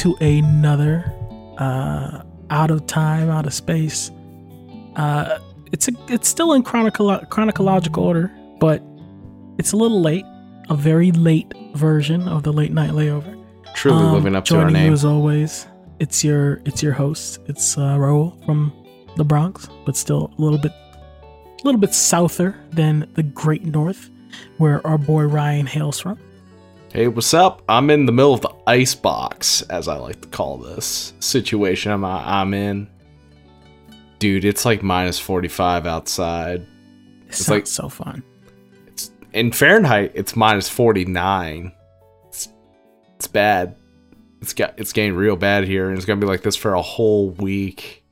to another uh, out of time, out of space. Uh, it's a, it's still in chronicle- chronological order, but it's a little late. A very late version of the late night layover. Truly Um, living up to our joining you name. as always. It's your it's your host. It's uh, Raul from the Bronx, but still a little bit a little bit souther than the Great North, where our boy Ryan hails from. Hey, what's up? I'm in the middle of the ice box, as I like to call this situation I'm, I'm in. Dude, it's like minus 45 outside. It It's sounds like- so fun. It's in Fahrenheit, it's minus 49. It's, it's bad. It's got it's getting real bad here, and it's gonna be like this for a whole week.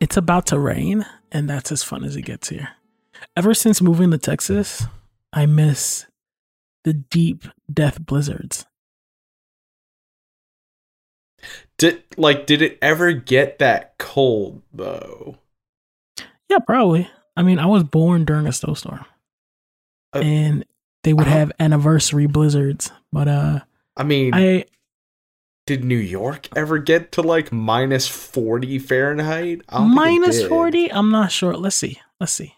It's about to rain, and that's as fun as it gets here. Ever since moving to Texas, I miss the deep death blizzards. Did like did it ever get that cold though? Yeah, probably. I mean, I was born during a snowstorm, Uh, and they would have anniversary blizzards. But uh, I mean, I did New York ever get to like minus 40 Fahrenheit? I don't think it minus did. forty. I'm not sure. Let's see. Let's see.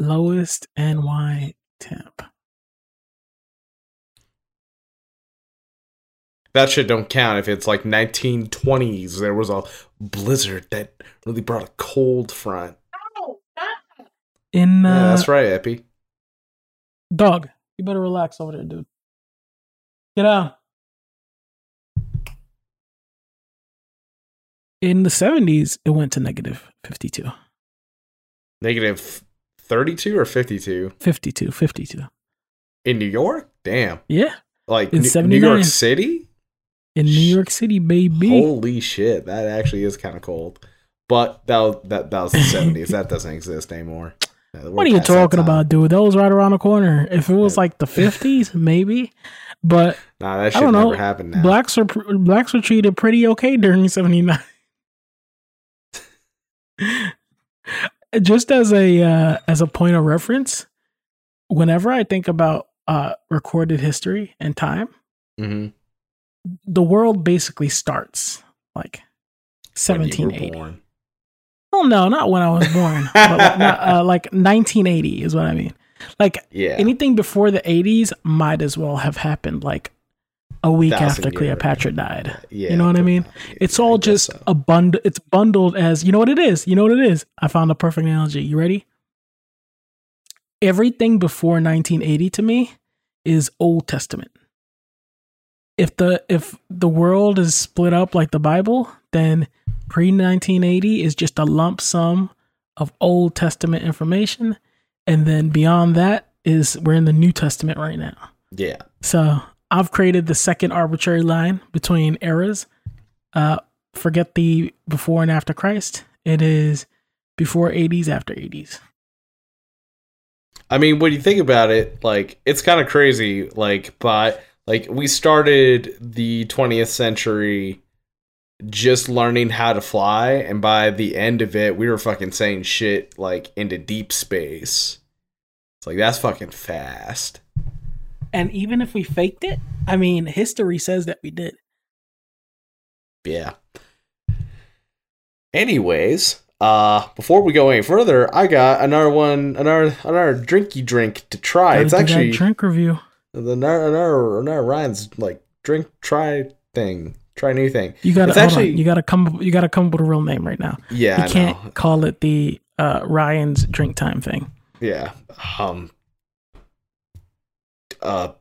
Lowest NY temp. That shit don't count if it's like 1920s. There was a blizzard that really brought a cold front. In uh, yeah, that's right, Epi. dog, you better relax over there, dude. Get out. In the 70s, it went to negative 52. Negative 32 or 52 52, 52. in New York. Damn, Yeah, like In New- New York City. in New York City, baby. Holy shit, that actually is kind of cold. But that was, that that was the 70s. that doesn't exist anymore. What are you talking about, dude? That was right around the corner. If it was like the 50s, maybe. But Nah, that I don't know. never happened now. blacks are blacks were treated pretty okay during 79. Just as a uh, as a point of reference, whenever I think about uh, recorded history and time, hmm the world basically starts like When you 1780. born. Well, no, not when I was born, but like, not, uh, like 1980 is what I mean. Like Yeah. anything before the 80s might as well have happened like a week after year. Cleopatra died. yeah. you know what I mean? It's all just so. a bundle. It's bundled as you know what it is. You know what it is. I found a perfect analogy. You ready? Everything before 1980 to me is Old Testament. If the if the world is split up like the Bible, then pre 1980 is just a lump sum of Old Testament information, and then beyond that is we're in the New Testament right now. Yeah. So I've created the second arbitrary line between eras. Uh, forget the before and after Christ. It is before 80s, after 80s. I mean, when you think about it, like it's kind of crazy. Like, but like we started the 20th century just learning how to fly, and by the end of it, we were fucking saying shit like into deep space. It's like that's fucking fast. And even if we faked it, I mean, history says that we did. Yeah. Anyways, uh, before we go any further, I got another one, another another drinky drink to try. Gotta it's actually drink review. the another another another Ryan's like drink try thing, try new thing. You gotta It's actually- on. You gotta come. You gotta come up with a real name right now. Yeah, you I can't know. call it the uh, Ryan's drink time thing. Yeah. Um. Uh.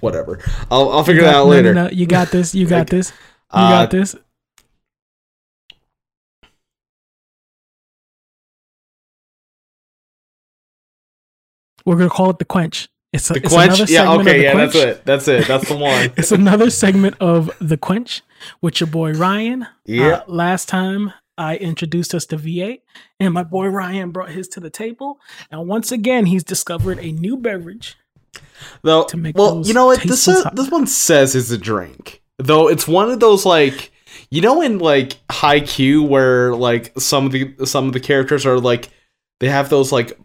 Whatever. I'll I'll figure that out no, no, later. no, you got this. You got Like, this. You Uh, got this. We're gonna call it the quench. It's a, The it's quench. Yeah. Okay. Yeah. That's it. That's it. That's the one. It's another segment of the quench with your boy Ryan. Yeah. Uh, last time I introduced us to V8, and my boy Ryan brought his to the table. And once again, he's discovered a new beverage. Though, to make well, you know what? This is, this one says is a drink. Though it's one of those like you know in like Haikyuu where like some of the some of the characters are like they have those like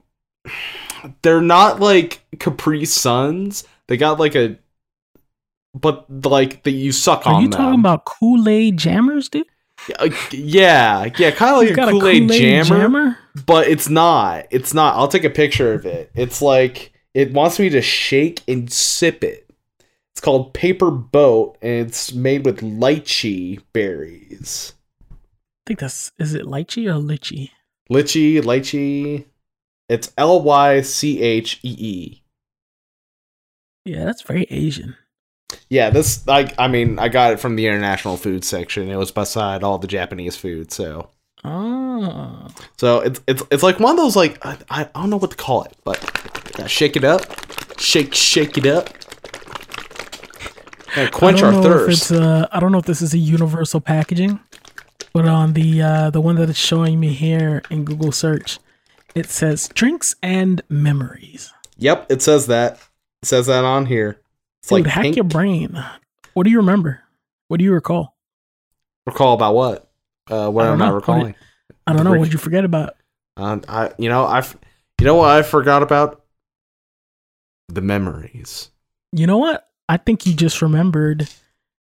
they're not like Capri Suns. They got like a but like that you suck on. Are on you them. talking about Kool Aid jammers, dude? Uh, yeah, yeah, kind of like a got Kool Aid Kool-Aid jammer, but it's not. It's not. I'll take a picture of it. It's like it wants me to shake and sip it. It's called Paper Boat, and it's made with lychee berries. I think that's is it lychee or lychee? Lychee, lychee. It's L Y C H E E. Yeah, that's very Asian. Yeah, this I I mean I got it from the international food section. It was beside all the Japanese food, so Oh, so it's it's it's like one of those like I, I don't know what to call it, but yeah, shake it up, shake shake it up, and quench our don't know if it's thirst. uh, I don't know if this is a universal packaging, but on the uh, the one that it's showing me here in Google search, it says drinks and memories. Yep, it says that. It says that on here. It's Dude, like hack pink. your brain. What do you remember? What do you recall? recall about what? Uh, what I am I recalling? I don't know. What did you forget about? Um, I you know I you know what I forgot about the memories. You know what? I think you just remembered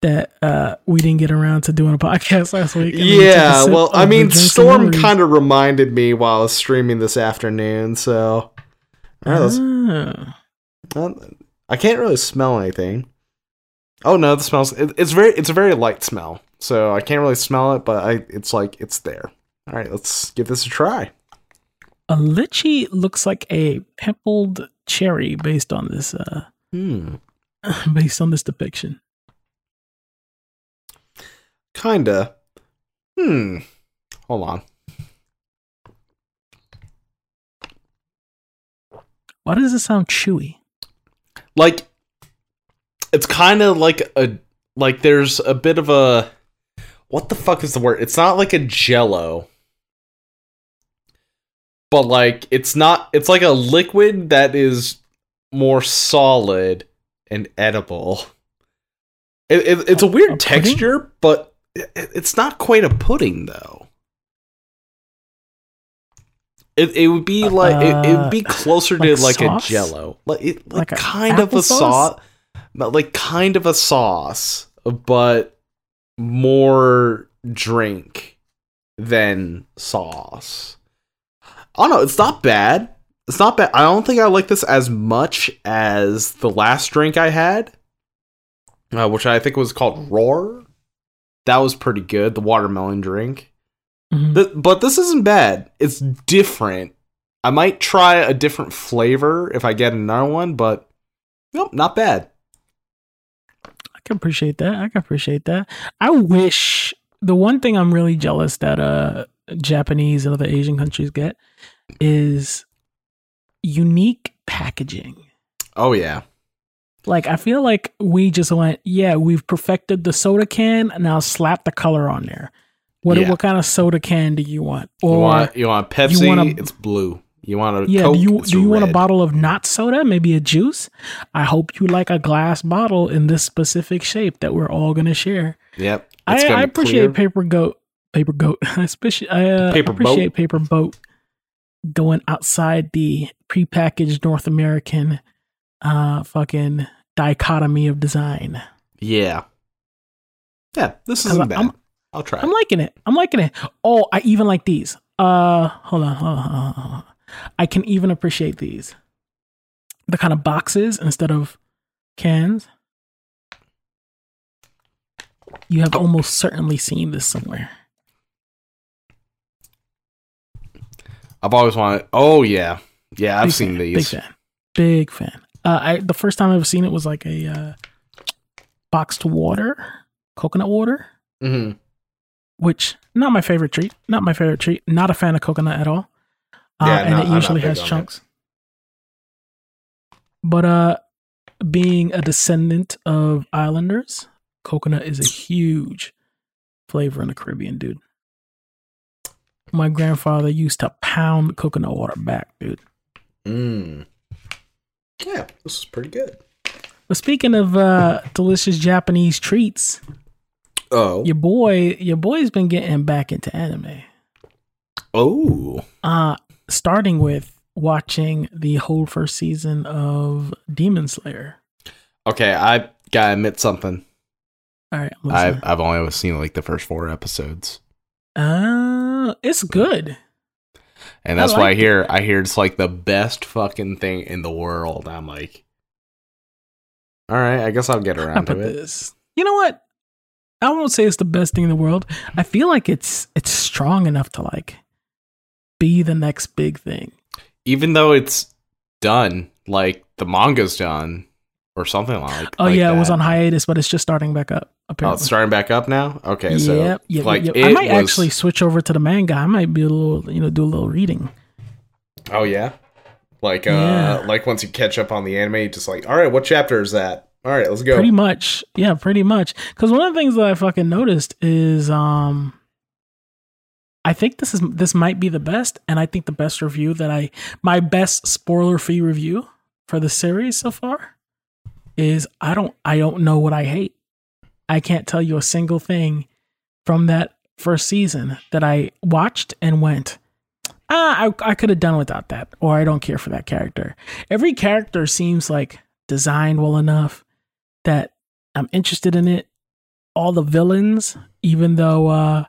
that uh, we didn't get around to doing a podcast last week. and then you took a Yeah, sip well, I mean, Storm kind of reminded me while I was streaming this afternoon. So, right, Ah. well, I can't really smell anything. Oh no, the smells. It, it's very, it's a very light smell, so I can't really smell it, but I, it's like it's there. All right, let's give this a try. a lychee looks like a pimpled cherry based on this uh Hmm, based on this depiction. kinda. Hmm. Hold on. Why does it sound chewy? like it's kind of like a like there's a bit of a what the fuck is the word? It's not like a jello. But like it's not it's like a liquid that is more solid and edible. It, it, it's a weird A texture but it, it's not quite a pudding though. It, it would be like it, it would be closer to Uh, like like sauce? a jello. Like it like, Like a kind of a sauce but like kind of a sauce but more drink than sauce i don't know it's not bad it's not bad i don't think i like this as much as the last drink i had uh, which i think was called roar that was pretty good the watermelon drink Mhm. Th- but this isn't bad. It's different. I might try a different flavor if I get another one, but nope, not bad. I can appreciate that. I can appreciate that. I wish the one thing I'm really jealous that uh Japanese and other Asian countries get is unique packaging. Oh yeah. Like I feel like we just went, yeah, we've perfected the soda can. Now slap the color on there. What Yeah. what kind of soda can do you want? You Or want you want Pepsi? you want a- it's blue. You want a yeah, Coke? do you do you want a bottle of not soda? Maybe a juice. I hope you like a glass bottle in this specific shape that we're all gonna share. Yep. I, I appreciate clear. paper goat, paper goat. I especially I uh, Paper appreciate paper boat going outside the prepackaged North American uh fucking dichotomy of design. Yeah. Yeah, this isn't bad. I'm- I'll try. I'm liking it. I'm liking it. Oh, I even like these. Uh, hold on, hold on, hold on. I can even appreciate these. The kind of boxes instead of cans. You have almost certainly seen this somewhere. I've always wanted. Oh yeah, yeah. I've Big seen fan, these. Big fan. Big fan. Uh, I the first time I ever seen it was like a uh, boxed water, coconut water, hmm which not my favorite treat. Not my favorite treat. Not a fan of coconut at all. Uh, Yeah, and no, it usually has on it. chunks. But uh, being a descendant of islanders, coconut is a huge flavor in the Caribbean, dude. My grandfather used to pound coconut water back, dude. Mm. Yeah, this is pretty good. But speaking of uh, delicious Japanese treats, Oh. your boy, your boy's been getting back into anime. Oh. Uh, starting with watching the whole first season of Demon Slayer. Okay, I gotta admit something. All right, I've. I've only seen like the first four episodes, Uh, it's good. and I that's why I hear I hear it's like the best fucking thing in the world. I'm like, all right, I guess I'll get around to it. this? You know what? I won't say it's the best thing in the world. I feel like it's it's strong enough to like be the next big thing. Even though it's done, like the manga's done or something like. Oh like yeah, it was on hiatus, but it's just starting back up. Oh, Apparently. it's starting back up now. Okay, so yep, yep, like yep. I might was- actually switch over to the manga. I might be a little, you know, do a little reading. Oh yeah, like uh, Yeah. like once you catch up on the anime, just like, all right, what chapter is that? All right, let's go. Pretty much, yeah, pretty much. Because one of the things that I fucking noticed is, um, I think this is this might be the best, and I think the best review that I my best spoiler free review for the series so far is I don't I don't know what I hate. I can't tell you a single thing from that first season that I watched and went, ah, I, I could have done without that, or I don't care for that character. Every character seems like designed well enough that I'm interested in it. All the villains, even though uh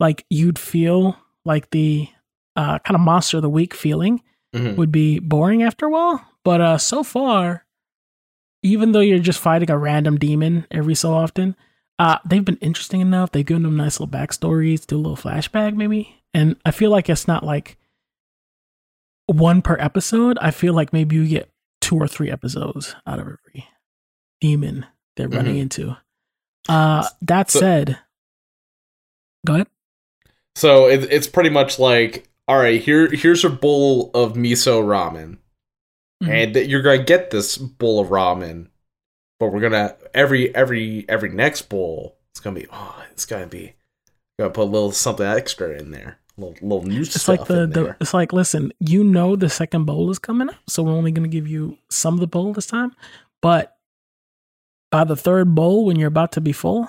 like you'd feel like the uh kind of monster of the week feeling Mhm. would be boring after a while. But uh so far, even though you're just fighting a random demon every so often, uh they've been interesting enough. They've given them nice little backstories, do a little flashback maybe. And I feel like it's not like one per episode. I feel like maybe you get two or three episodes out of every demon they're running into. Uh that So- said, go ahead. So it, it's pretty much like, all right, here here's your bowl of miso ramen, Mhm. and you're gonna get this bowl of ramen, but we're gonna every every every next bowl, it's gonna be oh, it's gonna be gonna put a little something extra in there, a little little new It's stuff like the, the it's like listen, you know the second bowl is coming up, so we're only gonna give you some of the bowl this time. But by the third bowl, when you're about to be full,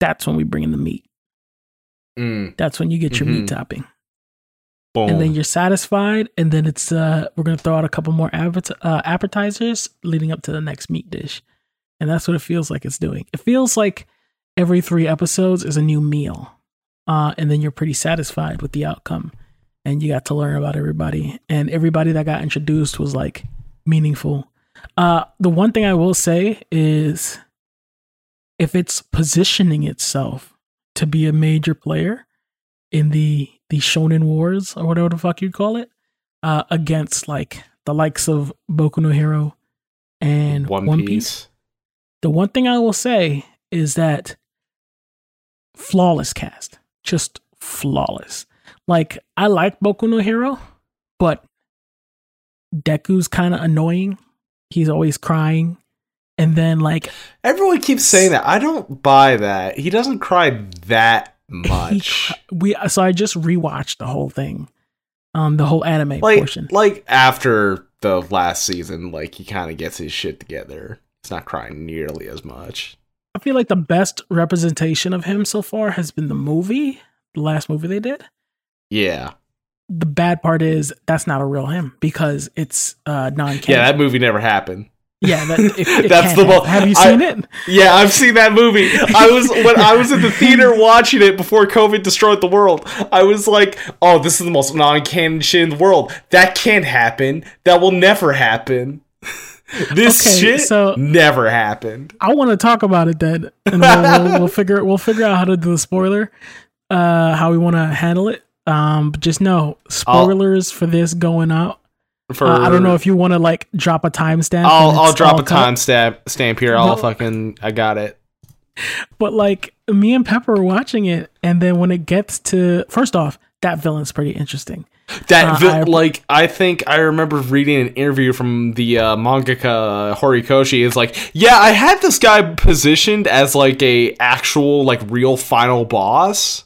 that's when we bring in the meat. Mm, That's when you get your Mhm. meat topping. boom. and then you're satisfied and then it's uh we're gonna throw out a couple more appet- uh, appetizers leading up to the next meat dish and that's what it feels like it's doing it feels like every three episodes is a new meal uh and then you're pretty satisfied with the outcome and you got to learn about everybody and everybody that got introduced was like meaningful uh the one thing i will say is if it's positioning itself to be a major player in the the shonen wars or whatever the fuck you call it uh against like the likes of Boku no Hero and One, One, piece. Piece. The one thing I will say is that flawless cast, just flawless. Like I like Boku no Hero, but Deku's kind of annoying. He's always crying. And then like Everyone keeps saying that. I don't buy that. He doesn't cry that much. cr- we so I just rewatched the whole thing. Um the whole anime like portion. like after the last season, like he kind of gets his shit together. He's not crying nearly as much. I feel like the best representation of him so far has been the movie, the last movie they did. Yeah, The bad part is that's not a real him because it's uh non yeah, that movie never happened. Yeah, that, it, it That's the happen. Have you I- seen it? Yeah, I've seen that movie. I was when I was in the theater watching it before COVID destroyed the world. I was like, "Oh, this is the most non-canon shit in the world. That can't happen. That will never happen. this Okay, shit so- never happened." I want to talk about it then, and we'll, we'll, we'll figure we'll figure out how to do the spoiler, uh, how we want to handle it. Um, but just know spoilers for this going out. For Uh, I don't know if you want to like drop a timestamp. I'll I'll drop a timestamp stamp here. I'll No. fucking I got it. But like me and Pepper were watching it, and then when it gets to first off, that villain's pretty interesting. That Uh, vi- I- like I think I remember reading an interview from the uh, mangaka Horikoshi. Is like, yeah, I had this guy positioned as like a actual like real final boss,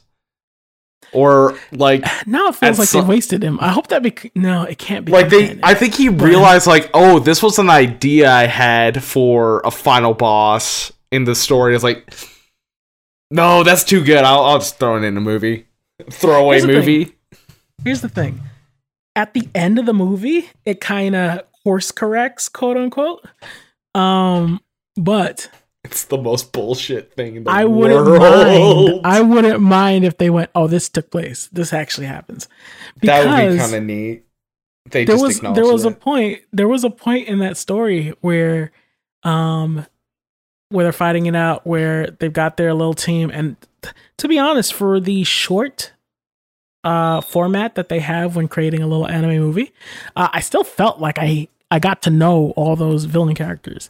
or like Now it feels like some- they wasted him. I hope that bec- no, it can't be. like they. I think he realized like, oh, this was an idea I had for a final boss in the story. It's like, no, that's too good. I'll, I'll just throw it in a movie, throwaway Here's movie. Here's the thing: at the end of the movie, it kind of course corrects, quote unquote. Um, But It's the most bullshit thing in the I wouldn't world. mind. I wouldn't mind if they went, "Oh, this took place. This actually happens." that would be kind of neat. They there just was there was a point there was a point in that story where um where they're fighting it out where they've got their little team and to be honest for the short uh format that they have when creating a little anime movie uh, i still felt like i i got to know all those villain characters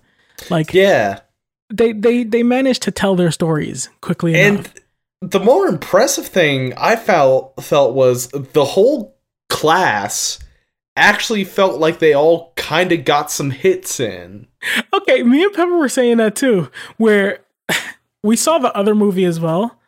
like yeah. They they they managed to tell their stories quickly enough. And the more impressive thing I felt felt was the whole class actually felt like they all kind of got some hits in. Okay, me and Pepper were saying that too, where we saw the other movie as well,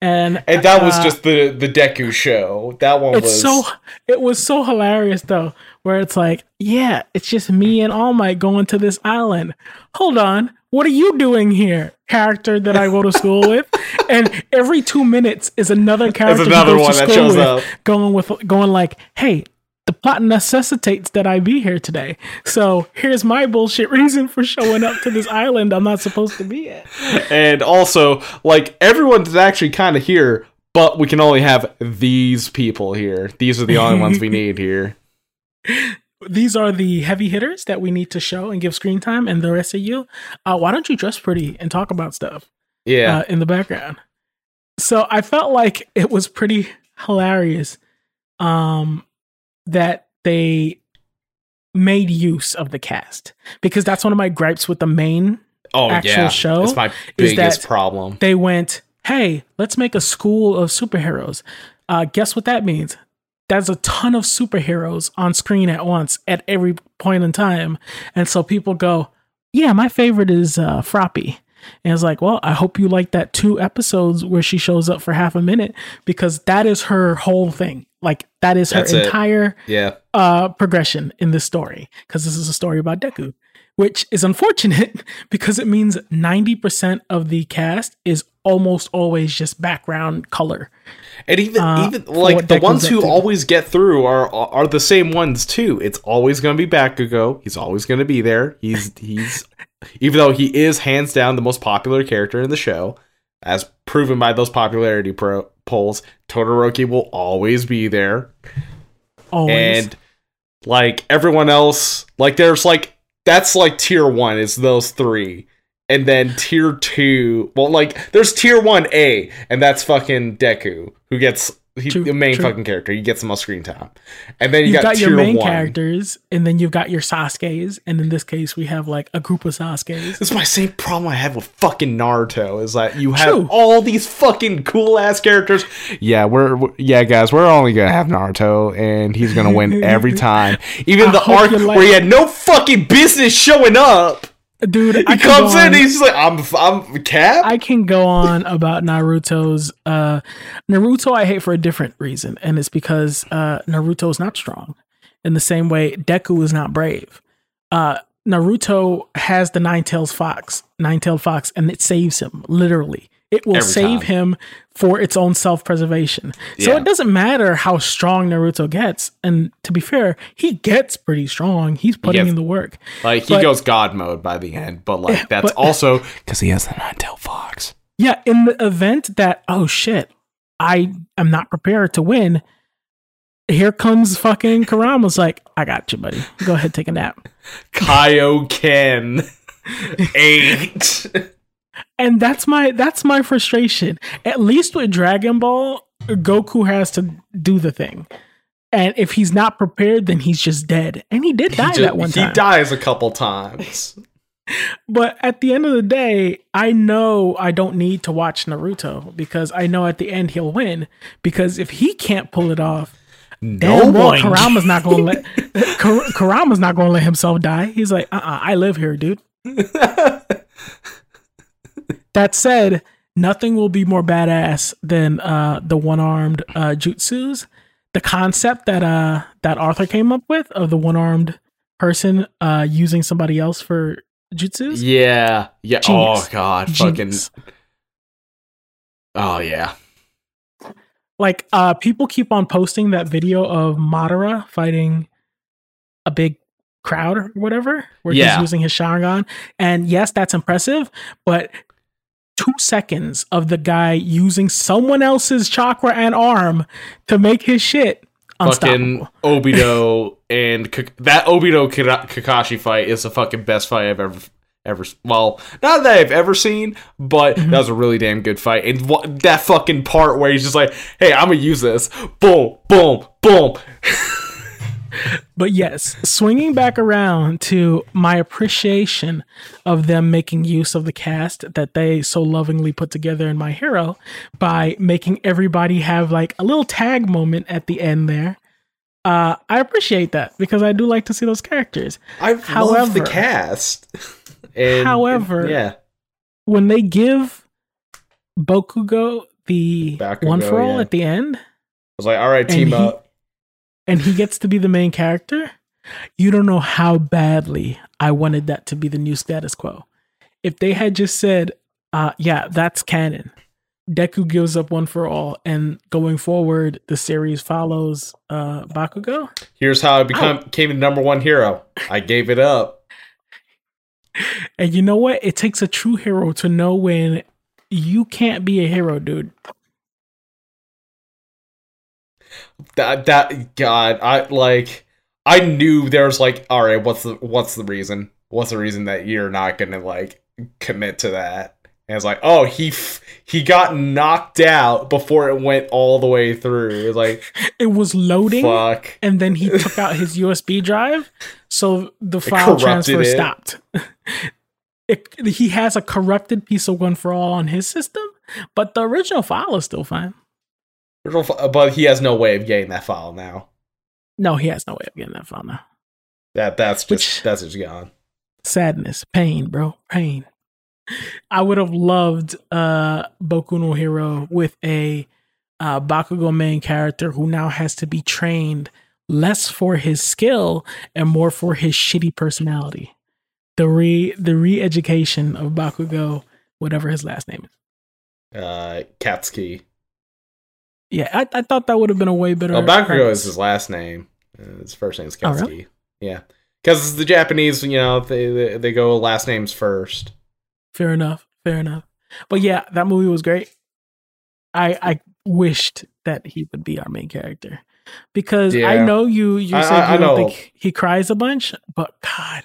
and And that was uh, just the the Deku show. That one it's was so it was so hilarious though, where it's like, yeah, it's just me and All Might going to this island. Hold on, what are you doing here? Character that I go to school with, and every two minutes is another character. he another goes to one that shows with, up. going with going like, hey. The plot necessitates that I be here today. So here's my bullshit reason for showing up to this island I'm not supposed to be at. and also like everyone's actually kind of here, but we can only have these people here. These are the only ones we need here. These are the heavy hitters that we need to show and give screen time and the rest of you uh, why don't you dress pretty and talk about stuff Yeah. uh, in the background so i felt like it was pretty hilarious um, that they made use of the cast because that's one of my gripes with the main oh actual yeah. show It's my is biggest that- problem. they went, hey, let's make a school of superheroes. Uh, guess what that means? There's a ton of superheroes on screen at once at every point in time. And so people go, yeah, my favorite is uh, Froppy. And it's like, well, I hope you like that two episodes where she shows up for half a minute because that is her whole thing. Like, that is her That's it. entire Yeah. uh, progression in this story because this is a story about Deku, which is unfortunate because it means 90% of the cast is almost always just background color. And even Uh, even like the ones who always get through are are the same ones too. It's always going to be Bakugo. He's always going to be there. He's he's even though he is hands down the most popular character in the show, as proven by those popularity pro- polls, Todoroki will always be there. Always. And like everyone else, like there's like that's like tier 1 is those 3. And then tier 2, well like there's tier 1A and that's fucking Deku who gets he, True, the main true. fucking character. He gets the most screen time. And then you you've got, got, your main 1. characters, and then you've got your Sasuke's, and in this case, we have like a group of Sasuke's. Is my same problem I have with fucking Naruto is that you have True. all these fucking cool ass characters. Yeah, we're, we're- yeah guys, we're only gonna have Naruto and he's gonna win every time. Even I the arc where he had no fucking business showing up. Dude, He I comes in, on- he's like, "I'm, I'm Cap." I can go on about Naruto's uh Naruto I hate for a different reason and it's because uh Naruto is not strong in the same way Deku is not brave. Uh Naruto has the nine tails fox, nine-tailed fox and it saves him literally. It will Every save time. him for its own self-preservation. So it doesn't matter how strong Naruto gets and to be fair, he gets pretty strong. He's putting in the work. like he but- goes God mode by the end, but like that's but- also because he has the nine-tailed fox. Yeah, in the event that oh shit, I am not prepared to win. Here comes fucking Kurama's like, I got you, buddy. Go ahead, take a nap. Kaioken eight. And that's my that's my frustration. At least with Dragon Ball, Goku has to do the thing. And if he's not prepared, then he's just dead. And he did die he, just- that one he dies a couple times. But at the end of the day, I know I don't need to watch Naruto because I know at the end he'll win. Because if he can't pull it off, No well, one. Kurama's not gonna let Kar- Kurama's not gonna let himself die. He's like, uh, uh I live here, dude. That said, nothing will be more badass than uh, the one-armed uh, jutsus. The concept that uh, that Arthur came up with of the one-armed person uh, using somebody else for jutsus. Yeah. Yeah. Genius. Oh god. Genius. Fucking. Oh yeah. like uh people keep on posting that video of Madara fighting a big crowd or whatever, where Yeah. he's using his Sharingan. And yes, that's impressive, but two seconds of the guy using someone else's chakra and arm to make his shit fucking. Obito and Ka- that Obito Ka- Kakashi fight is the fucking best fight I've ever ever well not that I've ever seen but Mm-hmm. that was a really damn good fight and what, that fucking part where he's just like hey I'm gonna use this boom boom boom But yes, swinging back around to my appreciation of them making use of the cast that they so lovingly put together in My Hero by making everybody have like a little tag moment at the end there. Uh, I appreciate that because I do like to see those characters. I love the cast and, However- yeah When they give Bokugo the Bakugo, one for all yeah. at the end, I was like all right team he- up and he gets to be the main character, you don't know how badly I wanted that to be the new status quo. If they had just said, uh, yeah, that's canon. Deku gives up one for all, and going forward, the series follows uh, Bakugo. here's how I become became the number one hero I gave it up And you know what? It takes a true hero to know when you can't be a hero, dude. That that god i like i knew there was like all right what's the what's the reason what's the reason that you're not gonna like commit to that and it's like oh he f- he got knocked out before it went all the way through like It was loading, fuck and then he took out his USB drive, so the file transfer it. stopped. It, he has a corrupted piece of one for all on his system, but the original file is still fine. But he has no way of getting that file now No, he has no way of getting that file now. that that's just Which- that's just gone Sadness, pain, bro, pain. I would have loved uh Boku no Hero with a uh, Bakugo main character who now has to be trained less for his skill and more for his shitty personality. The re the re-education of Bakugo, whatever his last name is. uh katsuki Yeah, I, I thought that would have been a way better. well bakugo is his last name Uh, his first name is Oh, katsuki really? yeah because the japanese you know they, they they go last names first Fair enough. Fair enough. But yeah, that movie was great. I I wished that he would be our main character because I know you you I- said I- you I don't know. think he cries a bunch, but God,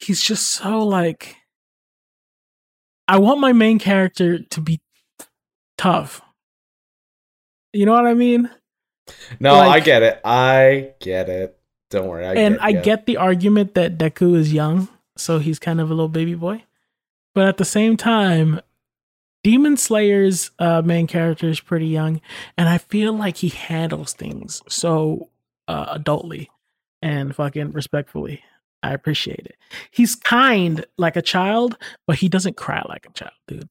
he's just so like. I want my main character to be tough. You know what I mean? No, Like- I get it. I get it. Don't worry. I and get I ya. get the argument that Deku is young, so he's kind of a little baby boy. But at the same time, Demon Slayer's uh, main character is pretty young, and I feel like he handles things so uh, adultly and fucking respectfully. I appreciate it. He's kind like a child, but he doesn't cry like a child, dude.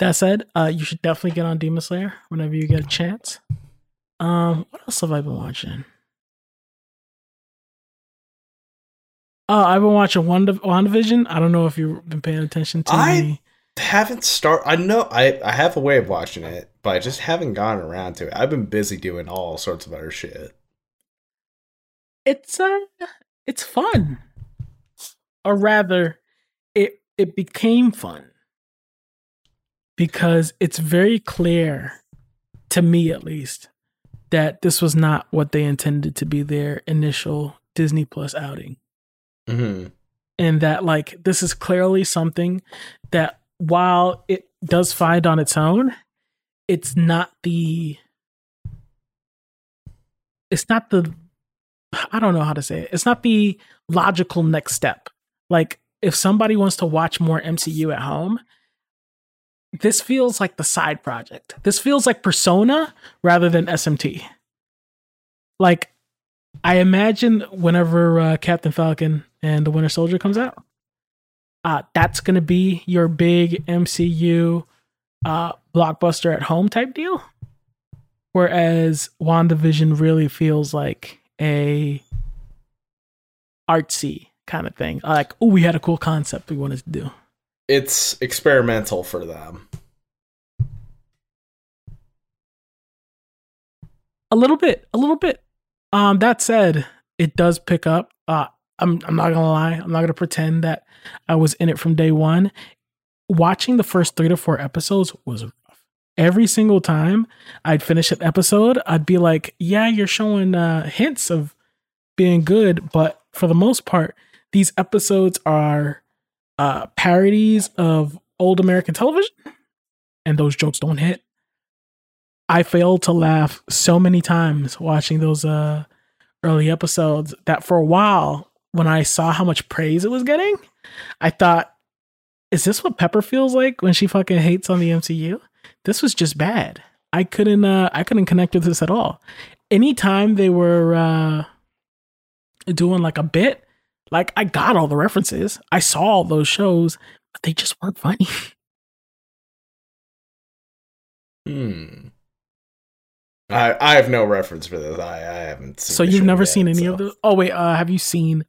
That said, uh, you should definitely get on Demon Slayer whenever you get a chance. Um, what else have I been watching? Oh, I've been watching One WandaVision. I don't know if you've been paying attention to I- the- haven't start. I know I I have a way of watching it, but I just haven't gotten around to it. I've been busy doing all sorts of other shit. It's uh, it's fun, or rather, it it became fun because it's very clear to me, at least, that this was not what they intended to be their initial Disney Plus outing. Mm-hmm. and that like this is clearly something that while it does find on its own it's not the it's not the i don't know how to say it it's not the logical next step like if somebody wants to watch more mcu at home this feels like the side project this feels like persona rather than smt like I imagine whenever uh, Captain Falcon and the Winter Soldier comes out, uh, that's going to be your big MCU uh, blockbuster at home type deal. Whereas WandaVision really feels like a artsy kind of thing. Like, oh, we had a cool concept we wanted to do it's experimental for them. A little bit, a little bit. Um, that said, it does pick up. Uh, I'm I'm not gonna lie. I'm not gonna pretend that I was in it from day one. Watching the first three to four episodes was every single time I'd finish an episode, I'd be like, yeah, you're showing uh, hints of being good, but for the most part, these episodes are uh, parodies of old American television, and those jokes don't hit. I failed to laugh so many times watching those uh, early episodes that for a while, when I saw how much praise it was getting, I thought, is this what Pepper feels like when she fucking hates on the MCU? This was just bad. I couldn't uh I couldn't connect with this at all. Anytime they were uh doing like a bit, like I got all the references. I saw all those shows, but they just weren't funny. Hmm. I I have no reference for this. I I haven't. Seen So you've never yet, seen any so. of those? Oh wait, uh, have you seen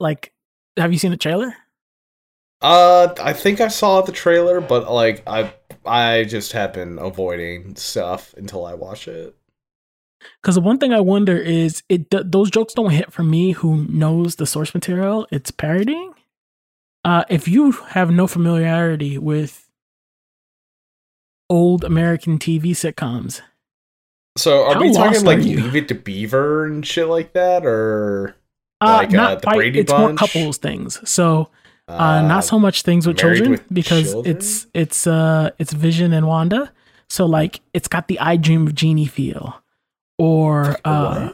like have you seen the trailer? Uh, I think I saw the trailer, but like I I just have been avoiding stuff until I watch it. Because the one thing I wonder is it th- those jokes don't hit for me who knows the source material it's parodying. Uh, if you have no familiarity with old American TV sitcoms, so are we talking like Leave It to Beaver and shit like that, or uh, like not uh, the Brady it's Bunch? more couples things. So uh, uh, not so much things with children with because children? it's it's uh it's Vision and Wanda. So like it's got the I Dream of Jeannie feel, or uh,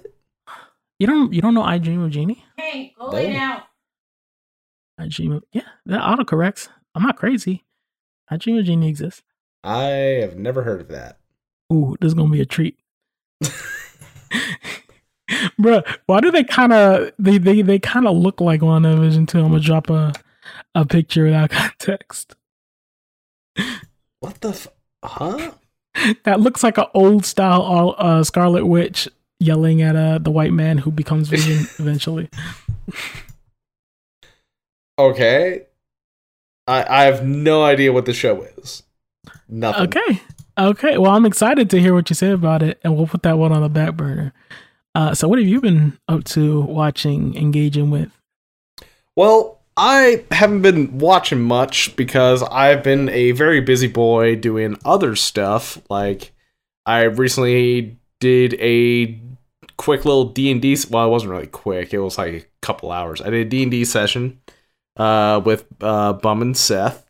you don't you don't know I Dream of Jeannie? Hey, go lay down. I Dream of yeah that autocorrects. I'm not crazy. I Dream of Jeannie exists. I have never heard of that. Ooh, this is gonna be a treat. Bruh, why do they kind of they they they kind of look like WandaVision too? I'm gonna drop a a picture without context. What the f- huh? That looks like an old style uh, Scarlet Witch yelling at uh, the white man who becomes Vision eventually. Okay, I I have no idea what the show is. Nothing. Okay. Okay. Well, I'm excited to hear what you say about it, and we'll put that one on the back burner. Uh, so, what have you been up to watching, engaging with? Well, I haven't been watching much because I've been a very busy boy doing other stuff. Like, I recently did a quick little D and D. Well, it wasn't really quick; it was like a couple hours. I did D and D session uh, with uh, Bum and Seth,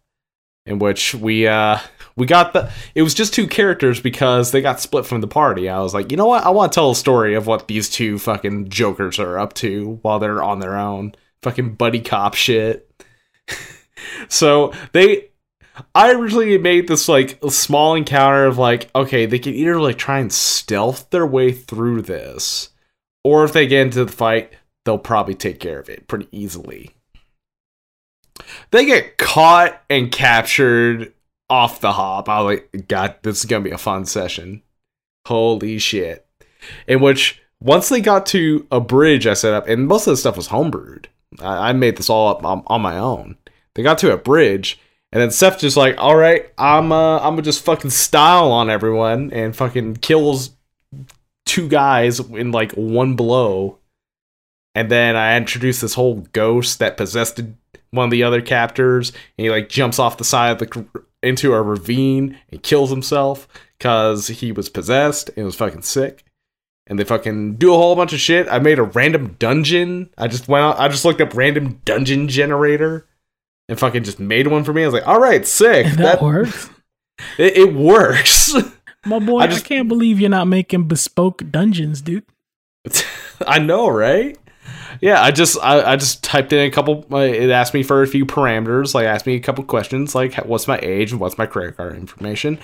in which we uh, we got the it was just two characters because they got split from the party. I was like, you know what? I want to tell a story of what these two fucking jokers are up to while they're on their own. Fucking buddy cop shit. so they I originally made this like small encounter of like, okay, they can either like try and stealth their way through this, or if they get into the fight, they'll probably take care of it pretty easily. They get caught and captured off the hop. I was like, God, this is gonna be a fun session. Holy shit! In which once they got to a bridge I set up, and most of the stuff was homebrewed. I, I made this all up on, on, my own. They got to a bridge, and then Seth just like, all right, I'm uh, I'm gonna just fucking style on everyone and fucking kills two guys in like one blow. And then I introduced this whole ghost that possessed one of the other captors, and he like jumps off the side of the into a ravine and kills himself because he was possessed and was fucking sick. And they fucking do a whole bunch of shit. I made a random dungeon. I just went out, I just looked up random dungeon generator and fucking just made one for me. I was like, all right, sick. That, that works. It, it works. My boy, I, just, I can't believe you're not making bespoke dungeons, dude. I know, right? yeah, I just I, I just typed in a couple. Uh, it asked me for a few parameters, like asked me a couple questions, like what's my age and what's my credit card information.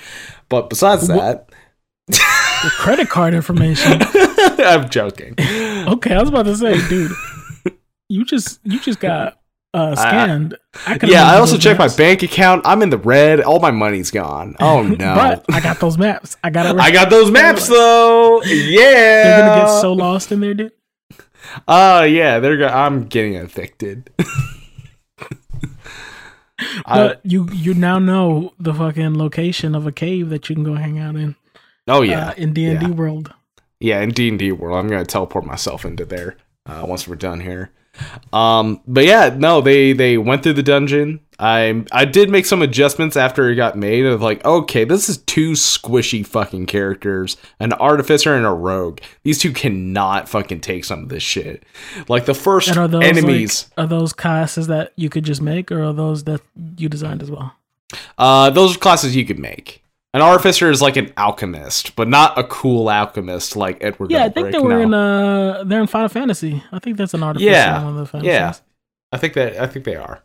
But besides that, the credit card information. I'm joking. Okay, I was about to say, dude, you just you just got uh, scanned. I, I yeah, I also checked my bank account. I'm in the red. All my money's gone. Oh no! but I got those maps. I got. I got those maps though. Yeah, they're gonna get so lost in there, dude. Oh uh, yeah, they're. Go- I'm getting evicted. but you you now know the fucking location of a cave that you can go hang out in. Oh yeah, uh, in D and D world. yeah, in D and D world, I'm gonna teleport myself into there uh, once we're done here. Um, but yeah, no, they they went through the dungeon. I I did make some adjustments after it got made of like, okay, this is two squishy fucking characters, an artificer and a rogue. These two cannot fucking take some of this shit. Like the first And are those enemies, like, are those classes that you could just make, or are those that you designed as well? uh, those are classes you could make. An artificer is like an alchemist, but not a cool alchemist like Edward. Yeah, I think they were no. in uh they're in Final Fantasy. I think that's an artificer Yeah, in one of the fantasies. yeah. I think that I think they are.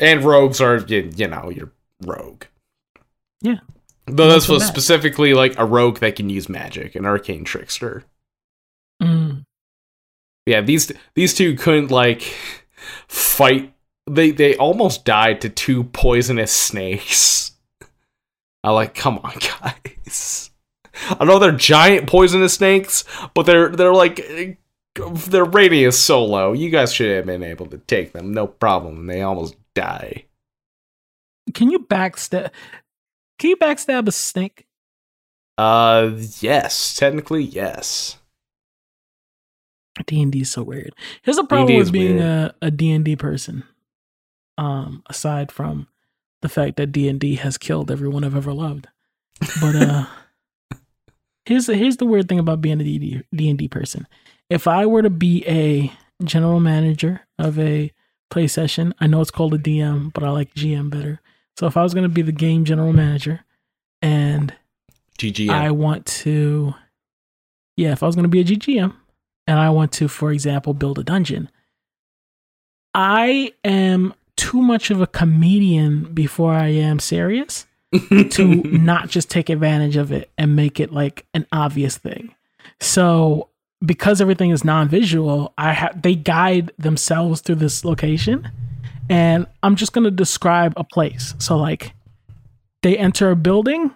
And rogues are you, you know you're rogue. Yeah. Though this was specifically like a rogue that can use magic, an arcane trickster. Mm. Yeah, these these two couldn't like fight. They they almost died to two poisonous snakes. I like, come on, guys. I know they're giant poisonous snakes, but they're they're like their radius so low. You guys should have been able to take them, no problem. And they almost die. Can you backstab? Can you backstab a snake? Uh, yes, technically yes. D and D is so weird. Here's the problem D&D with being weird. a a D and D person. Um, aside from the fact that D and D has killed everyone I've ever loved, but uh, here's the, here's the weird thing about being a D and D person. If I were to be a general manager of a play session, I know it's called a DM, but I like GM better. So if I was going to be the game general manager, and GG. I want to, yeah, if I was going to be a GGM and I want to, for example, build a dungeon, I am too much of a comedian before I am serious to not just take advantage of it and make it like an obvious thing. So because everything is non-visual, I have they guide themselves through this location and I'm just going to describe a place. So like they enter a building,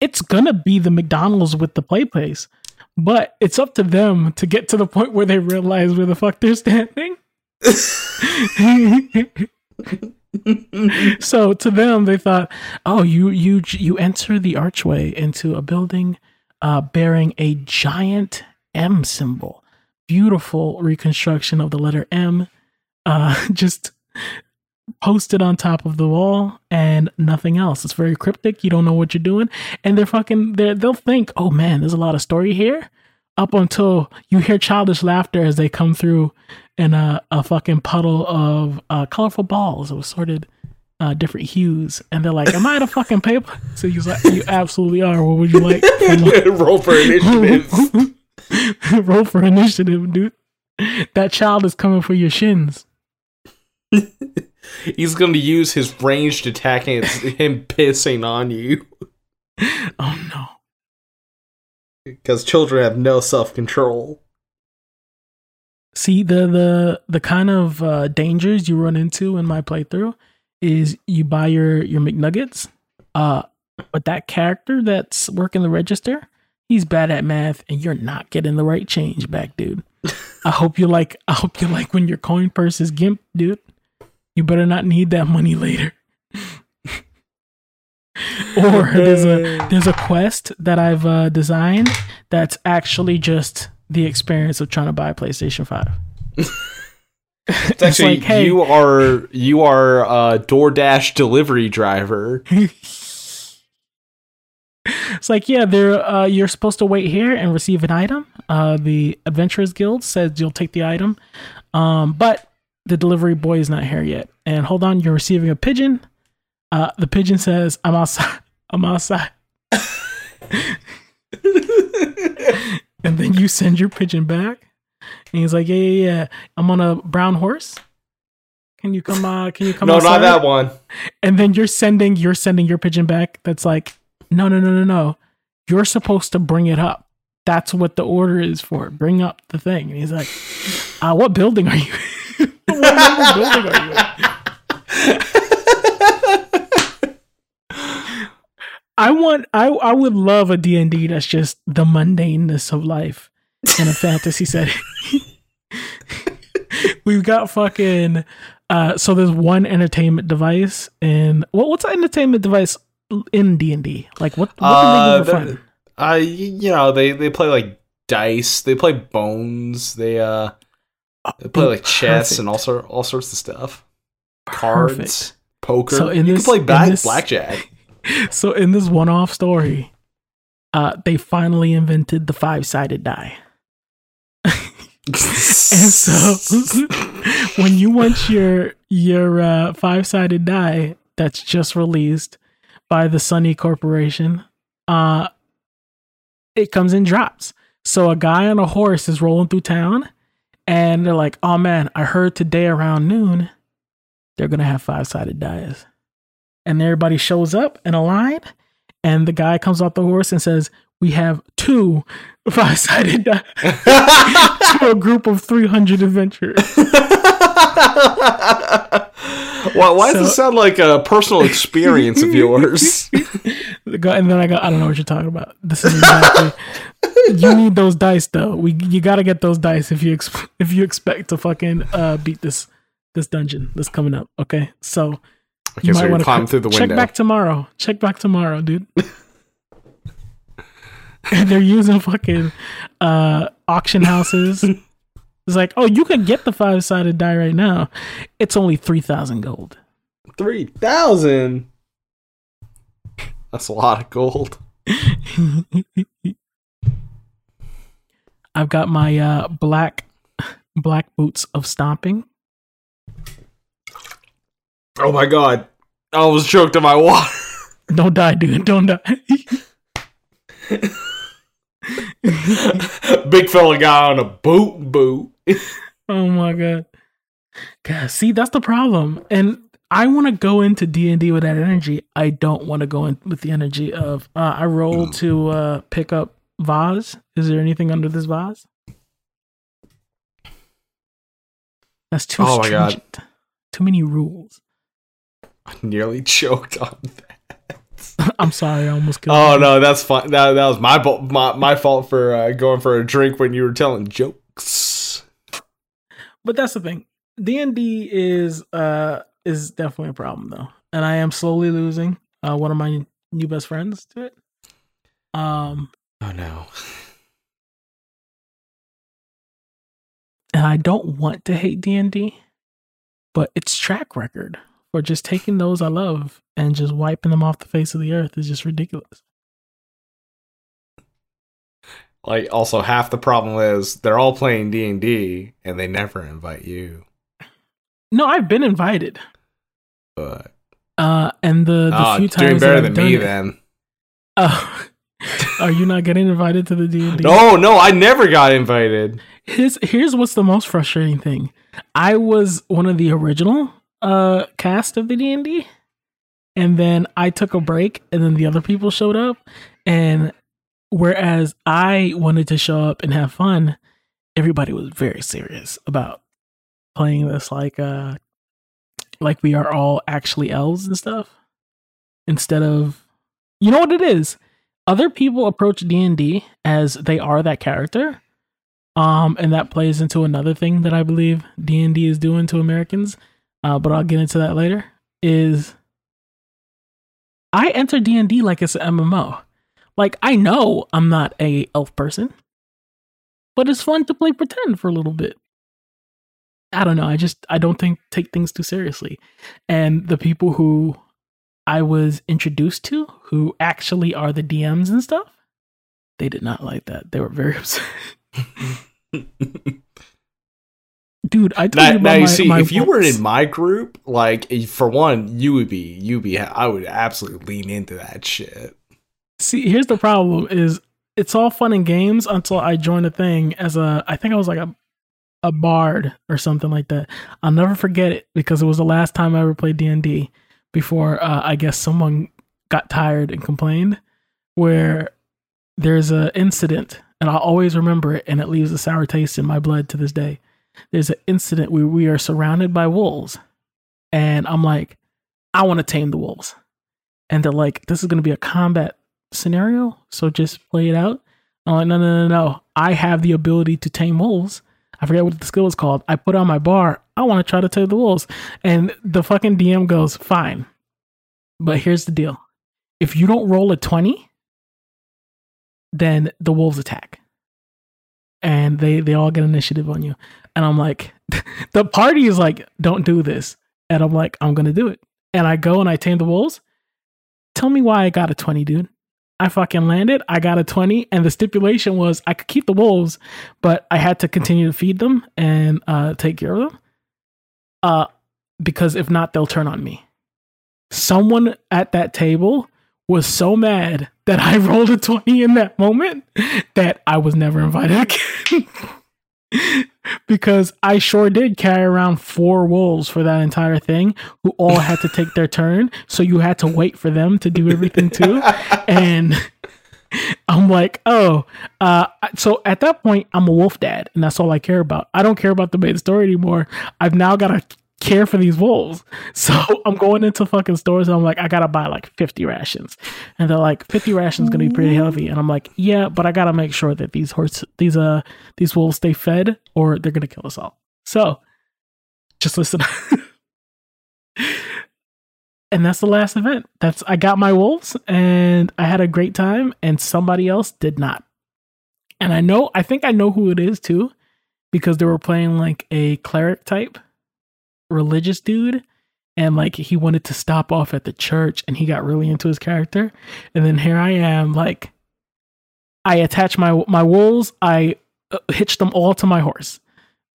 it's going to be the McDonald's with the play place. But it's up to them to get to the point where they realize where the fuck they're standing. so to them they thought oh you you you enter the archway into a building uh, bearing a giant m symbol. Beautiful reconstruction of the letter m uh, just posted on top of the wall and nothing else. It's very cryptic. You don't know what you're doing. And they're fucking they're, they'll think oh man there's a lot of story here up until you hear childish laughter as they come through in a, a fucking puddle of uh, colorful balls of assorted uh, different hues. And they're like, Am I the fucking paper? So he's like, You absolutely are. What would you like? Roll for initiative. Roll for initiative, dude. That child is coming for your shins. He's going to use his ranged attack and it's him pissing on you. Oh no. Because children have no self control. See the the the kind of uh, dangers you run into in my playthrough is you buy your your McNuggets, uh, but that character that's working the register, he's bad at math, and you're not getting the right change back, dude. I hope you like. I hope you like when your coin purse is gimp, dude. You better not need that money later. or there's a there's a quest that I've uh, designed that's actually just the experience of trying to buy a PlayStation Five. It's actually like, hey- you are you are a DoorDash delivery driver. It's like, yeah, they're uh, you're supposed to wait here and receive an item. Uh, the Adventurers Guild says you'll take the item, um, but the delivery boy is not here yet. And hold on, you're receiving a pigeon. Uh, the pigeon says, "I'm outside. I'm outside." and then you send your pigeon back, and he's like, "Yeah, yeah, yeah. I'm on a brown horse. Can you come? Uh, can you come? no, outside? not that one. and then you're sending you're sending your pigeon back that's like no no no no no you're supposed to bring it up that's what the order is for bring up the thing and he's like uh, what building are you what building are you in? I want i i would love a d&d that's just the mundaneness of life in a fantasy setting we've got fucking uh so there's one entertainment device and what what's an entertainment device in D&D like what what Uh, can they do for there- fun Uh, you know, they they play like dice. They play bones. They uh, they play like chess Perfect. and all sort all sorts of stuff. Cards, Perfect. poker. So in you this- can play back, this- blackjack. So in this one-off story, uh, they finally invented the five-sided die. And so when you want your your uh, five-sided die that's just released by the Sunny Corporation, uh, it comes in drops. So a guy on a horse is rolling through town, and they're like, "Oh man, I heard today around noon they're gonna have five-sided dice." And everybody shows up in a line, and the guy comes off the horse and says, "We have two five-sided die." to a group of 300 adventurers. why, why does So- it sound like a personal experience of yours? And then I go, I don't know what you're talking about. This is exactly. you need those dice though. We you got to get those dice if you ex- if you expect to fucking uh beat this this dungeon that's coming up. Okay, so Okay, so you wanna climb through the window. check back tomorrow. Check back tomorrow, dude. and they're using fucking uh auction houses. It's like, oh, you can get the five sided die right now. It's only three thousand gold. Three thousand. That's a lot of gold. I've got my uh, black black boots of stomping. Oh my god! I almost choked on my water. Don't die, dude. Don't die. Big fella guy on a boot boot. oh my god. God, see, that's the problem. And I want to go into D and D with that energy. I don't want to go in with the energy of uh, I roll to uh, pick up vase. Is there anything under this vase? That's too Oh my God. stringent. Too many rules. I nearly choked on that. I'm sorry, I almost killed. Oh you. no, that's fine. That, that was my, my my fault for uh, going for a drink when you were telling jokes. but that's the thing. D and D is uh is definitely a problem though, and I am slowly losing uh one of my new best friends to it. Um, Oh no. and I don't want to hate D and D, but its track record for just taking those I love and just wiping them off the face of the earth is just ridiculous. Like, also half the problem is they're all playing D and D, and they never invite you. No, I've been invited, But uh, and the the oh, few doing times better that than me it- then. Oh, are you not getting invited to the D and D? No, no, I never got invited. Here's here's what's the most frustrating thing. I was one of the original uh cast of the D and D, and then I took a break, and then the other people showed up, and whereas I wanted to show up and have fun, everybody was very serious about playing this like uh like we are all actually elves and stuff instead of you know what it is? Other people approach d&d as they are that character um and that plays into another thing that i believe d&d is doing to americans uh, but i'll get into that later is i enter d&d like it's an mmo like i know i'm not a elf person but it's fun to play pretend for a little bit. I don't know i just i don't think take things too seriously. And the people who i was introduced to who actually are the dms and stuff they did not like that. They were very upset dude i told now, you about now you my, see, my if you were in my group, like eh, for one, you would be, you be, I would absolutely lean into that shit. See, here's the problem: is it's all fun and games until I joined a thing as a. I think I was like a a bard or something like that. I'll never forget it because it was the last time I ever played D and D. Before uh, I guess someone got tired and complained, where there's a incident, and I'll always remember it, and it leaves a sour taste in my blood to this day. There's an incident where we are surrounded by wolves, and I'm like, I want to tame the wolves, and they're like, this is going to be a combat scenario, so just play it out. I'm like, no, no, no, no. I have the ability to tame wolves. I forget what the skill is called. I put on my bar. I want to try to tame the wolves. And the fucking DM goes, fine. But here's the deal. If you don't roll a 20, then the wolves attack. And they they all get initiative on you. And I'm like, the party is like, don't do this. And I'm like, I'm gonna do it. And I go and I tame the wolves. Tell me why I got a 20, dude. I fucking landed. I got a 20. And the stipulation was I could keep the wolves, but I had to continue to feed them and uh, take care of them. Uh, because if not, they'll turn on me. Someone at that table was so mad that I rolled a 20 in that moment that I was never invited again. Because I sure did carry around four wolves for that entire thing who all had to take their turn. So you had to wait for them to do everything too. and I'm like, oh, uh, so at that point, I'm a wolf dad, and that's all I care about. I don't care about the main story anymore. I've now got to care for these wolves. So I'm going into fucking stores and I'm like, I gotta buy like 50 rations. And they're like, 50 rations gonna be pretty heavy. And I'm like, yeah, but I gotta make sure that these horse these uh these wolves stay fed or they're gonna kill us all. So just listen. and that's the last event. That's I got my wolves and I had a great time and somebody else did not. And I know I think I know who it is too because they were playing like a cleric type religious dude and like he wanted to stop off at the church and he got really into his character. And then here i am like i attach my my wolves i uh, hitch them all to my horse.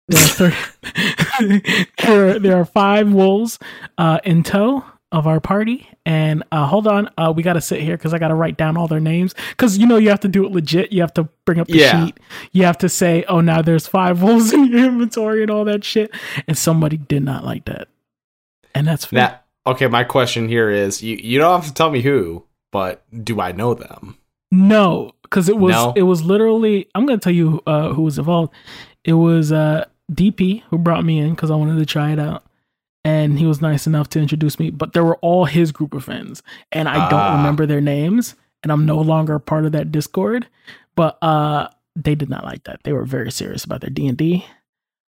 There are, 30, there, there are five wolves uh, in tow of our party and uh, hold on uh, we gotta sit here because i gotta write down all their names because you know you have to do it legit you have to bring up the Yeah. sheet you have to say oh now there's five wolves in your inventory and all that shit and somebody did not like that and that's fair. Okay, my question here is you, you don't have to tell me who, but do I know them? no because it was No? it was literally i'm gonna tell you uh, who was involved it was uh, dp who brought me in because i wanted to try it out and he was nice enough to introduce me but they were all his group of friends and i Ah. don't remember their names and i'm no longer a part of that discord but uh they did not like that. They were very serious about their d&d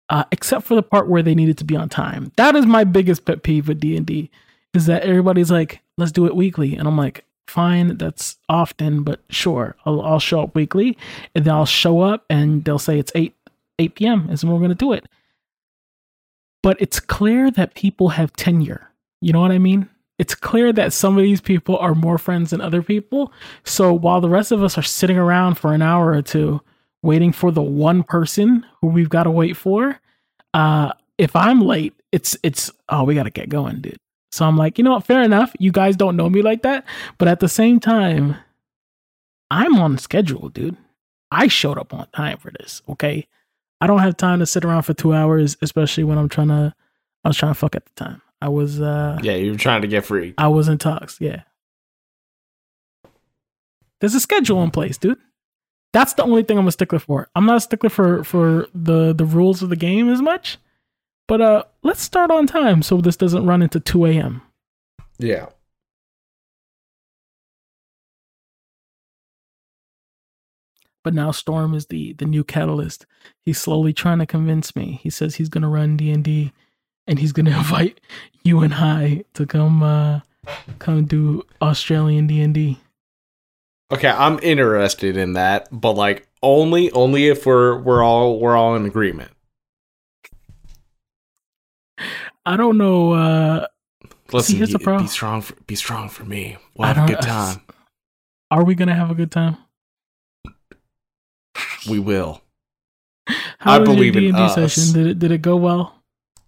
uh, except for the part where they needed to be on time. That is my biggest pet peeve with d&d is that everybody's like let's do it weekly and i'm like fine that's often but sure i'll, I'll show up weekly and then i'll show up and they'll say it's 8 8 p.m is when we're going to do it but it's clear that people have tenure. You know what I mean? It's clear that some of these people are more friends than other people. So while the rest of us are sitting around for an hour or two waiting for the one person who we've got to wait for, uh, if I'm late, it's it's oh we got to get going, dude. So I'm like, you know what? Fair enough. You guys don't know me like that, but at the same time, I'm on schedule, dude. I showed up on time for this. Okay, I don't have time to sit around for two hours, especially when I'm trying to. I was trying to fuck at the time. I was. uh Yeah, you were trying to get free. I was in talks. Yeah. There's a schedule in place, dude. That's the only thing I'm a stickler for. I'm not a stickler for for the the rules of the game as much. But uh let's start on time so this doesn't run into 2 a.m. Yeah. But now Storm is the the new catalyst. He's slowly trying to convince me. He says he's gonna run D and D, and he's gonna invite you and I to come uh come do Australian D and D. Okay, I'm interested in that, but like only only if we're we're all we're all in agreement. I don't know. uh Listen, here's the problem. be strong for be strong for me. We'll have a good time. Are we gonna have a good time? We will. How I believe in your D&D us. session? Did it did it go well?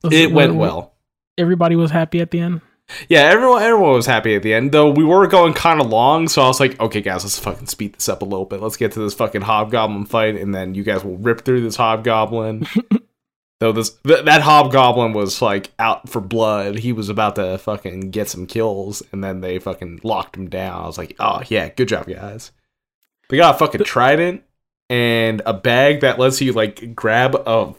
Was It went well. Everybody was happy at the end. Yeah, everyone everyone was happy at the end, though we were going kind of long, so I was like, okay, guys, let's fucking speed this up a little bit. Let's get to this fucking hobgoblin fight, and then you guys will rip through this hobgoblin. though this th- that hobgoblin was like out for blood. He was about to fucking get some kills, and then they fucking locked him down. I was like, oh yeah, good job, guys. They got a fucking trident and a bag that lets you like grab a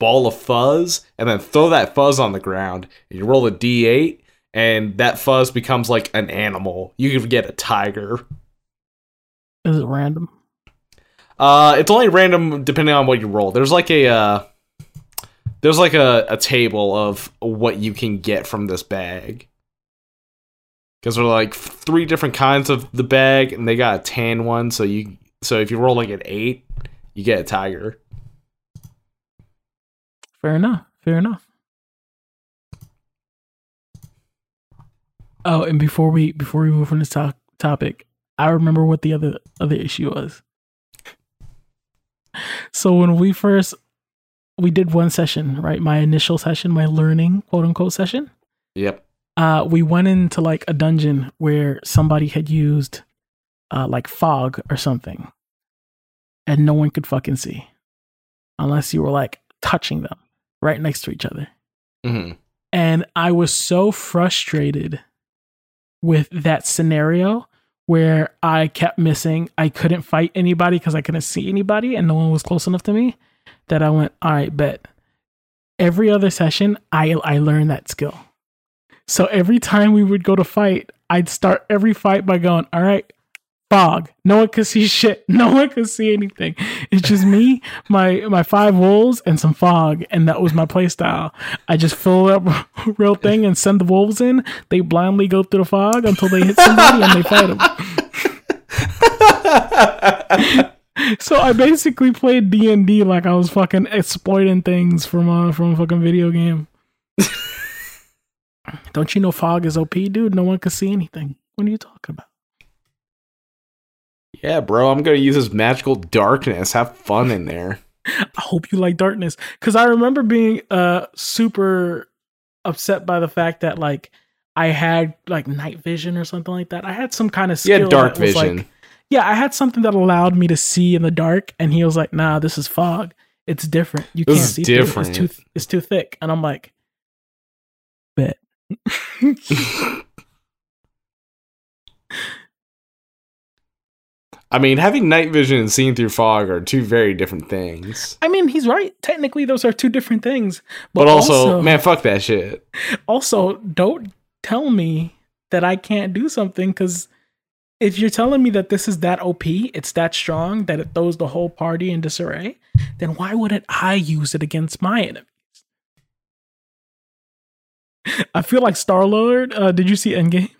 ball of fuzz and then throw that fuzz on the ground. And you roll a d8, and that fuzz becomes like an animal. You can get a tiger. Is it random? Uh, it's only random depending on what you roll. There's like a uh, there's like a, a table of what you can get from this bag. Because there are like three different kinds of the bag, and they got a tan one, so you So if you roll like an eight, you get a tiger. Fair enough. Fair enough. Oh, and before we before we move from this to- topic, I remember what the other other issue was. So when we first we did one session, right? My initial session, my learning quote unquote session. Yep. Uh, we went into like a dungeon where somebody had used uh, like fog or something, and no one could fucking see unless you were like touching them right next to each other. hmm And I was so frustrated with that scenario where I kept missing. I couldn't fight anybody because I couldn't see anybody and no one was close enough to me that I went, all right, bet. Every other session, I, I learned that skill. So every time we would go to fight, I'd start every fight by going, all right, fog. No one could see shit. No one could see anything. It's just me, my my five wolves, and some fog, and that was my playstyle. I just fill up real thing and send the wolves in. They blindly go through the fog until they hit somebody and they fight them. So I basically played D and D like I was fucking exploiting things from a from a fucking video game. Don't you know fog is OP, dude? No one can see anything. What are you talking about? Yeah, bro. I'm gonna use this magical darkness. Have fun in there. I hope you like darkness because I remember being uh super upset by the fact that like I had like night vision or something like that. I had some kind of skill had dark was, like- vision. yeah, I had something that allowed me to see in the dark, and he was like, "Nah, this is fog. It's different. You This can't see through different." It's too it's too thick." And I'm like, "Bet." I mean, having night vision and seeing through fog are two very different things. I mean, he's right. Technically, those are two different things. But, also, man, fuck that shit. also don't tell me that I can't do something because if you're telling me that this is that OP, it's that strong that it throws the whole party in disarray, then why wouldn't I use it against my enemies? I feel like Star Lord. Uh, did you see Endgame?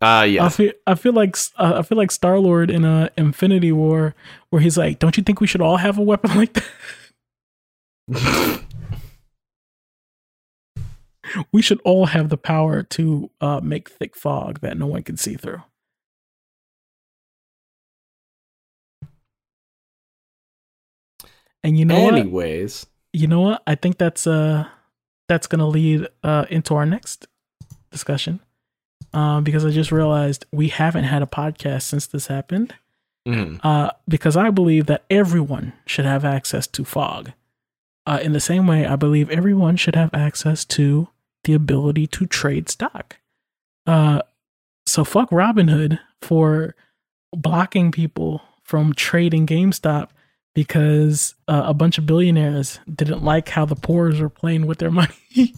Uh I yeah. feel I feel like uh, I feel like Star Lord in a Infinity War, where he's like, "Don't you think we should all have a weapon like that? we should all have the power to uh, make thick fog that no one can see through." And you know what? Anyways, You know what? I think that's uh that's gonna lead uh into our next discussion. Um, because I just realized we haven't had a podcast since this happened. mhm. Uh, because I believe that everyone should have access to fog. Uh, in the same way, I believe everyone should have access to the ability to trade stock. Uh, so fuck Robinhood for blocking people from trading GameStop because uh, a bunch of billionaires didn't like how the poors were playing with their money.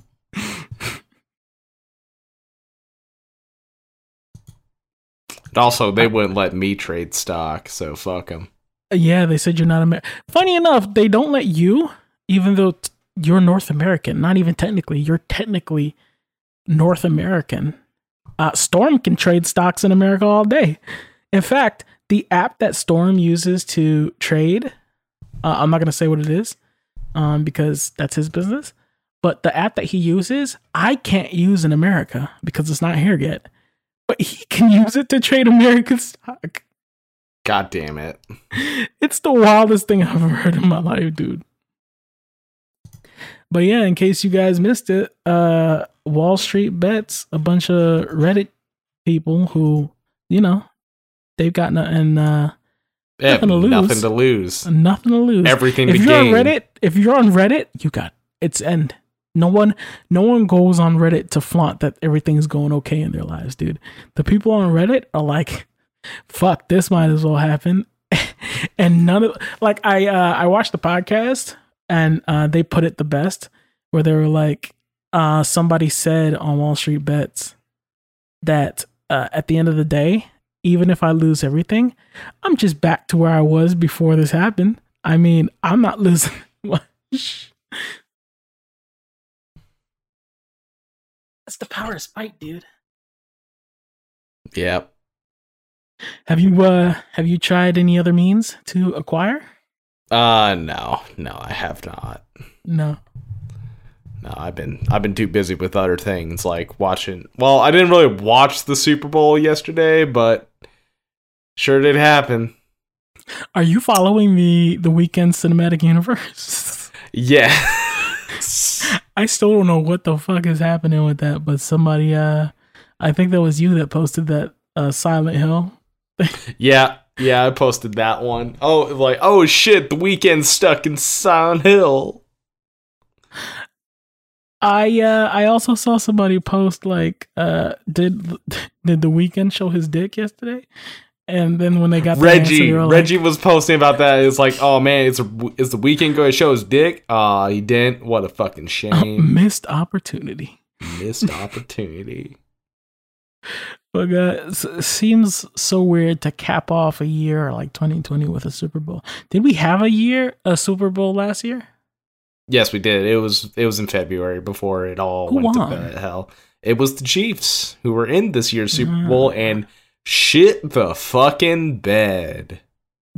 Also, they wouldn't let me trade stock, so fuck them. Yeah, they said you're not American. Funny enough, they don't let you, even though t- you're North American. Not even technically, you're technically North American. Uh, Storm can trade stocks in America all day. In fact, the app that Storm uses to trade, uh, I'm not going to say what it is, um, because that's his business. But the app that he uses, I can't use in America because it's not here yet. But he can use it to trade American stock. God damn it. it's the wildest thing I've ever heard in my life, dude. But yeah, in case you guys missed it, uh Wall Street bets a bunch of Reddit people who, you know, they've got nothing uh have Nothing to lose. nothing to lose. nothing to lose. Everything if to you're gain. on Reddit, if you're on Reddit, you got it's end. No one no one goes on Reddit to flaunt that everything's going okay in their lives, dude. The people on Reddit are like, fuck, this might as well happen. and none of like I uh I watched the podcast and uh they put it the best where they were like uh somebody said on Wall Street Bets that uh, at the end of the day, even if I lose everything, I'm just back to where I was before this happened. I mean, I'm not losing much. The power of spite, dude. Yep. Have you uh have you tried any other means to acquire? Uh no, no, I have not. No. No, I've been I've been too busy with other things like watching. Well, I didn't really watch the Super Bowl yesterday, but sure did happen. Are you following the the Weeknd cinematic universe? Yeah. I still don't know what the fuck is happening with that, but somebody uh I think that was you that posted that uh Silent Hill. yeah, yeah, I posted that one. Oh, like oh shit, the Weeknd stuck in Silent Hill. I uh I also saw somebody post like uh did did the Weeknd show his dick yesterday? And then when they got the Reggie, answer, Reggie like, was posting about that. It's like, oh man, it's a, is the Weeknd going to show his dick? Ah, he didn't. What a fucking shame. missed opportunity. Missed opportunity. But uh, it seems so weird to cap off a year like 2020 with a Super Bowl. Did we have a year a Super Bowl last year? Yes, we did. It was it was in February before it all Who went won? to. Hell, it was the Chiefs who were in this year's Super Mm. Bowl and shit the fucking bed.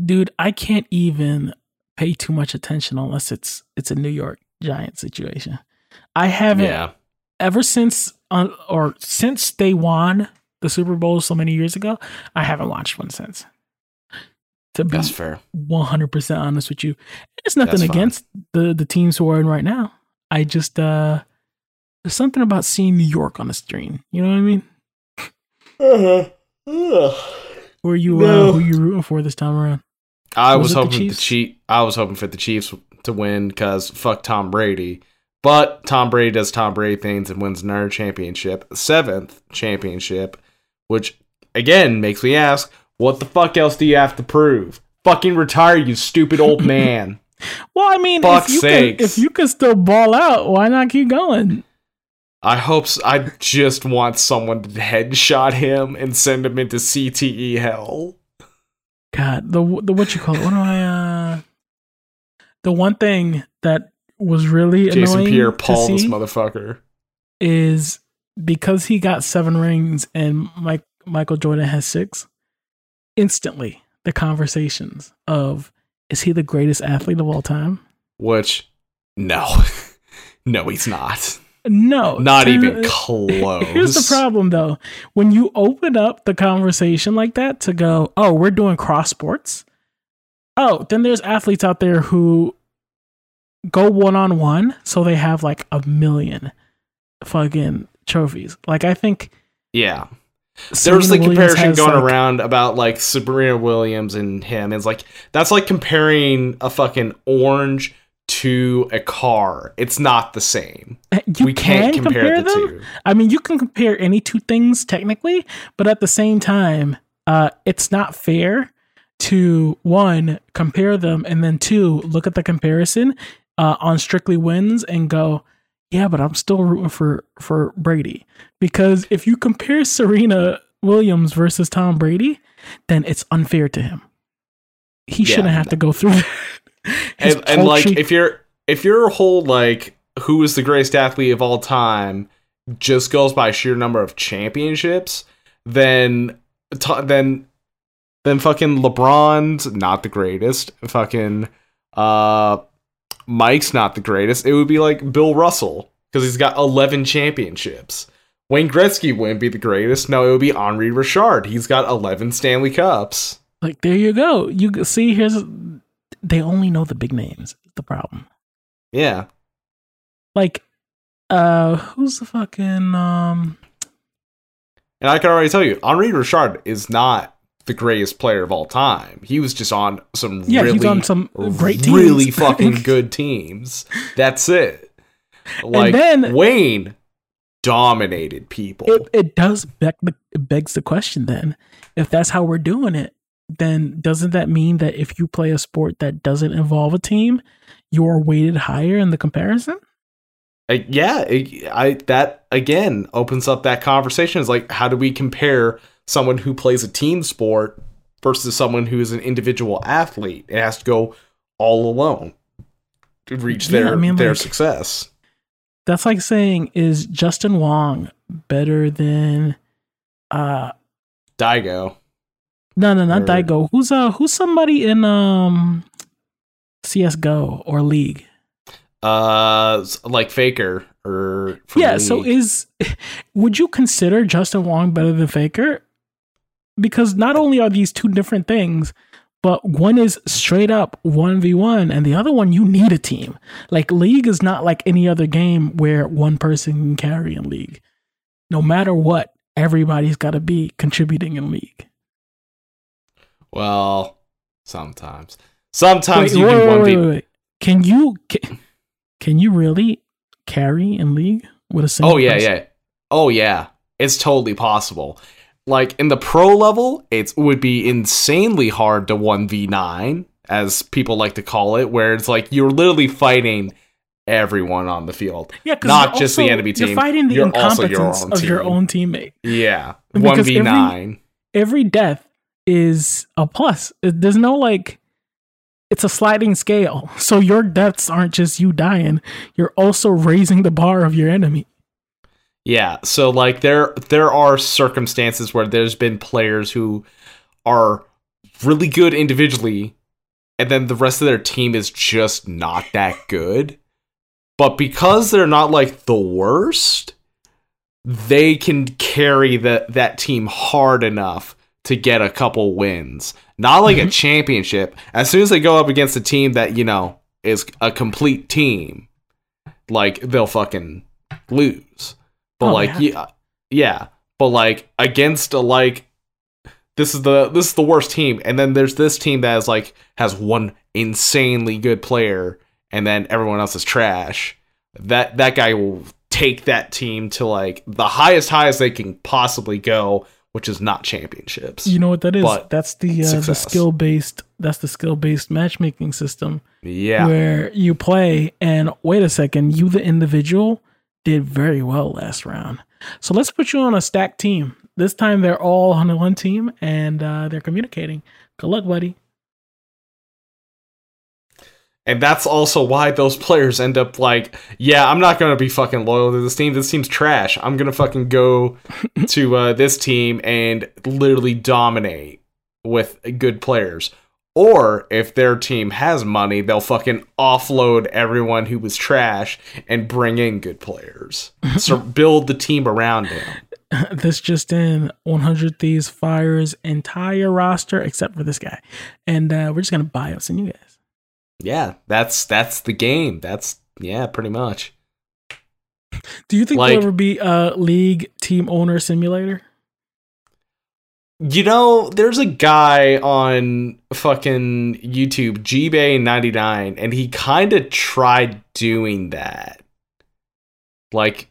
Dude, I can't even pay too much attention unless it's it's a New York Giant situation. I haven't Yeah, ever since uh, or since they won the Super Bowl so many years ago. I haven't watched one since. To be that's fair. one hundred percent honest with you, it's nothing That's fine. against the the teams who are in right now. I just uh, there's something about seeing New York on the screen. You know what I mean? Who are you No. uh, who you rooting for this time around? I Was was, it the hoping the Chiefs? Chief. I was hoping for the Chiefs to win because fuck Tom Brady. But Tom Brady does Tom Brady things and wins another championship, seventh championship, which again makes me ask, what the fuck else do you have to prove? Fucking retire, you stupid old man. Well, I mean, if Fuck's you can, if you can still ball out, why not keep going? I hope. I just want someone to headshot him and send him into CTE hell. God, the the what you call it? What do I? uh The one thing that was really Jason annoying Pierre to Paul, this motherfucker. is because he got seven rings and Mike Michael Jordan has six. Instantly, the conversations of is he the greatest athlete of all time? Which, no, no, he's not. No, Not to- even close. Here's the problem though. When you open up the conversation like that to go, oh, we're doing cross sports. Oh, then there's athletes out there who go one on one, so they have like a million fucking trophies. Like I think Yeah. There was the Williams comparison going like- around about like Serena Williams and him. It's like that's like comparing a fucking orange to a car. It's not the same. You we can can't compare, the them. two. I mean, you can compare any two things technically, but at the same time, uh, it's not fair to one compare them and then two look at the comparison uh, on strictly wins and go, yeah, but I'm still rooting for for Brady because if you compare Serena Williams versus Tom Brady, then it's unfair to him. He Yeah. shouldn't have to go through. that. And, and like if you're if your whole like who is the greatest athlete of all time just goes by sheer number of championships, then t- then then fucking LeBron's not the greatest. Fucking uh Mike's not the greatest. It would be like Bill Russell because he's got 11 championships. Wayne Gretzky wouldn't be the greatest. No, it would be Henri Richard. He's got 11 Stanley Cups. Like there you go. You see here's they only know the big names. The problem. Yeah. Like uh who's the fucking um And I can already tell you, Henri Richard is not the greatest player of all time. He was just on some yeah, really, he's on some great teams. really fucking good teams. That's it. Like then- Wayne dominated people. it, it does beg the, begs the question then if that's how we're doing it then doesn't that mean that if you play a sport that doesn't involve a team you're weighted higher in the comparison Uh, yeah, it- I that again opens up that conversation. Is like, how do we compare someone who plays a team sport versus someone who is an individual athlete? It has to go all alone to reach Yeah, their I mean, their like- success. that's like saying is justin wong better than uh Daigo. No, no, not Or- Daigo. Who's uh who's somebody in um CS:GO or League? Uh, like Faker or yeah, so is would you consider Justin Wong better than Faker? Because not only are these two different things, but one is straight up 1v1 and the other one you need a team. Like League is not like any other game where one person can carry in League. No matter what, everybody's got to be contributing in League. Well, sometimes, sometimes Wait, you wait, can wait, one v. Can you can, can you really carry in League with a single Oh yeah, person? yeah. Oh yeah. It's totally possible. Like in the pro level, it would be insanely hard to 1v9 as people like to call it where it's like you're literally fighting everyone on the field. Yeah, Not you're just the enemy You're team, fighting the you're your incompetence own of your own teammate. Yeah. Because 1v9. Every death is a plus. There's no like, it's a sliding scale. So your deaths aren't just you dying. You're also raising the bar of your enemy. Yeah, so like there there are circumstances where there's been players who are really good individually and then the rest of their team is just not that good. But because they're not like the worst, they can carry that that team hard enough to get a couple wins. Not like a Mhm. championship. As soon as they go up against a team that, you know, is a complete team, like they'll fucking lose. But Oh, like yeah. yeah, yeah, but like against a like this is the this is the worst team and then there's this team that is like has one insanely good player and then everyone else is trash. That that guy will take that team to like the highest highs they can possibly go, which is not championships. You know what that is? But that's the uh, the skill based. That's the skill based matchmaking system yeah. where you play and wait a second, you the individual did very well last round. So let's put you on a stacked team. This time they're all on one team and uh, they're communicating. Good luck, buddy. And that's also why those players end up like, yeah, I'm not gonna be fucking loyal to this team. This team's trash. I'm gonna fucking go to uh, this team and literally dominate with good players. Or if their team has money, they'll fucking offload everyone who was trash and bring in good players. so build the team around him. this just in 100 Thieves fires entire roster except for this guy. And uh, we're just going to buy out some new guys. Yeah, that's that's the game. That's yeah, pretty much. Do you think Like- there'll ever be a league team owner simulator? You know, there's a guy on fucking YouTube, GBay99, and he kind of tried doing that. Like,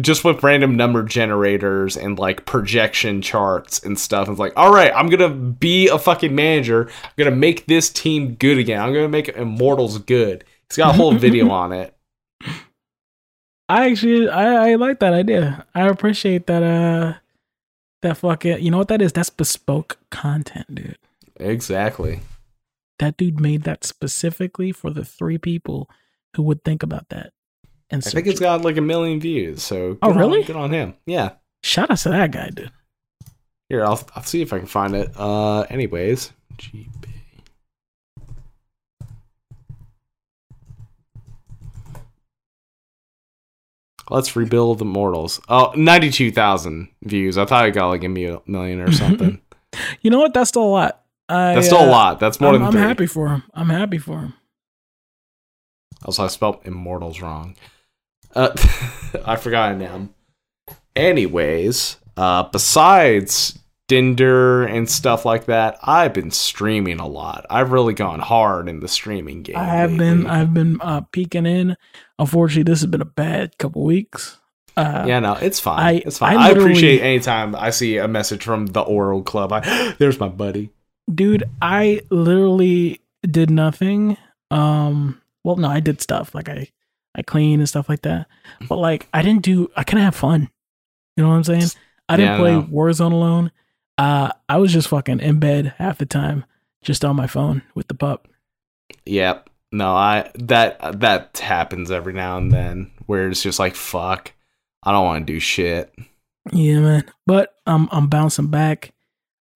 just with random number generators and like projection charts and stuff. It's like, all right, I'm gonna be a fucking manager. I'm gonna make this team good again. I'm gonna make Immortals good. He's got a whole video on it. I actually I, I like that idea. I appreciate that uh that fucking you know what that is? That's bespoke content, dude. Exactly. That dude made that specifically for the three people who would think about that. And I think it's got like a million views. So Oh, good on- really? good on him. Yeah. shout out to that guy, dude. Here, I'll I'll see if I can find it. Uh, anyways, GB. Let's rebuild Immortals. Oh, 92,000 views. I thought I got like a million or something. You know what? That's still a lot. I, That's still uh, a lot. That's more I'm, than I'm happy for him. I'm happy for him. Also, I spelled Immortals wrong. Uh, I forgot now. Anyways, uh, besides Dinder and stuff like that, I've been streaming a lot. I've really gone hard in the streaming game. I have been. I've been uh, peeking in. Unfortunately, this has been a bad couple weeks. Uh, yeah, no, it's fine. I- it's fine. I I, appreciate anytime I see a message from the Oral Club. I, there's my buddy. dude i literally did nothing um well no i did stuff like i i clean and stuff like that but like i didn't do i couldn't have fun you know what i'm saying i didn't Yeah, play know. warzone alone uh i was just fucking in bed half the time just on my phone with the pup Yep. No, I that that happens every now and then where it's just like fuck. I don't want to do shit. yeah man but i'm i'm bouncing back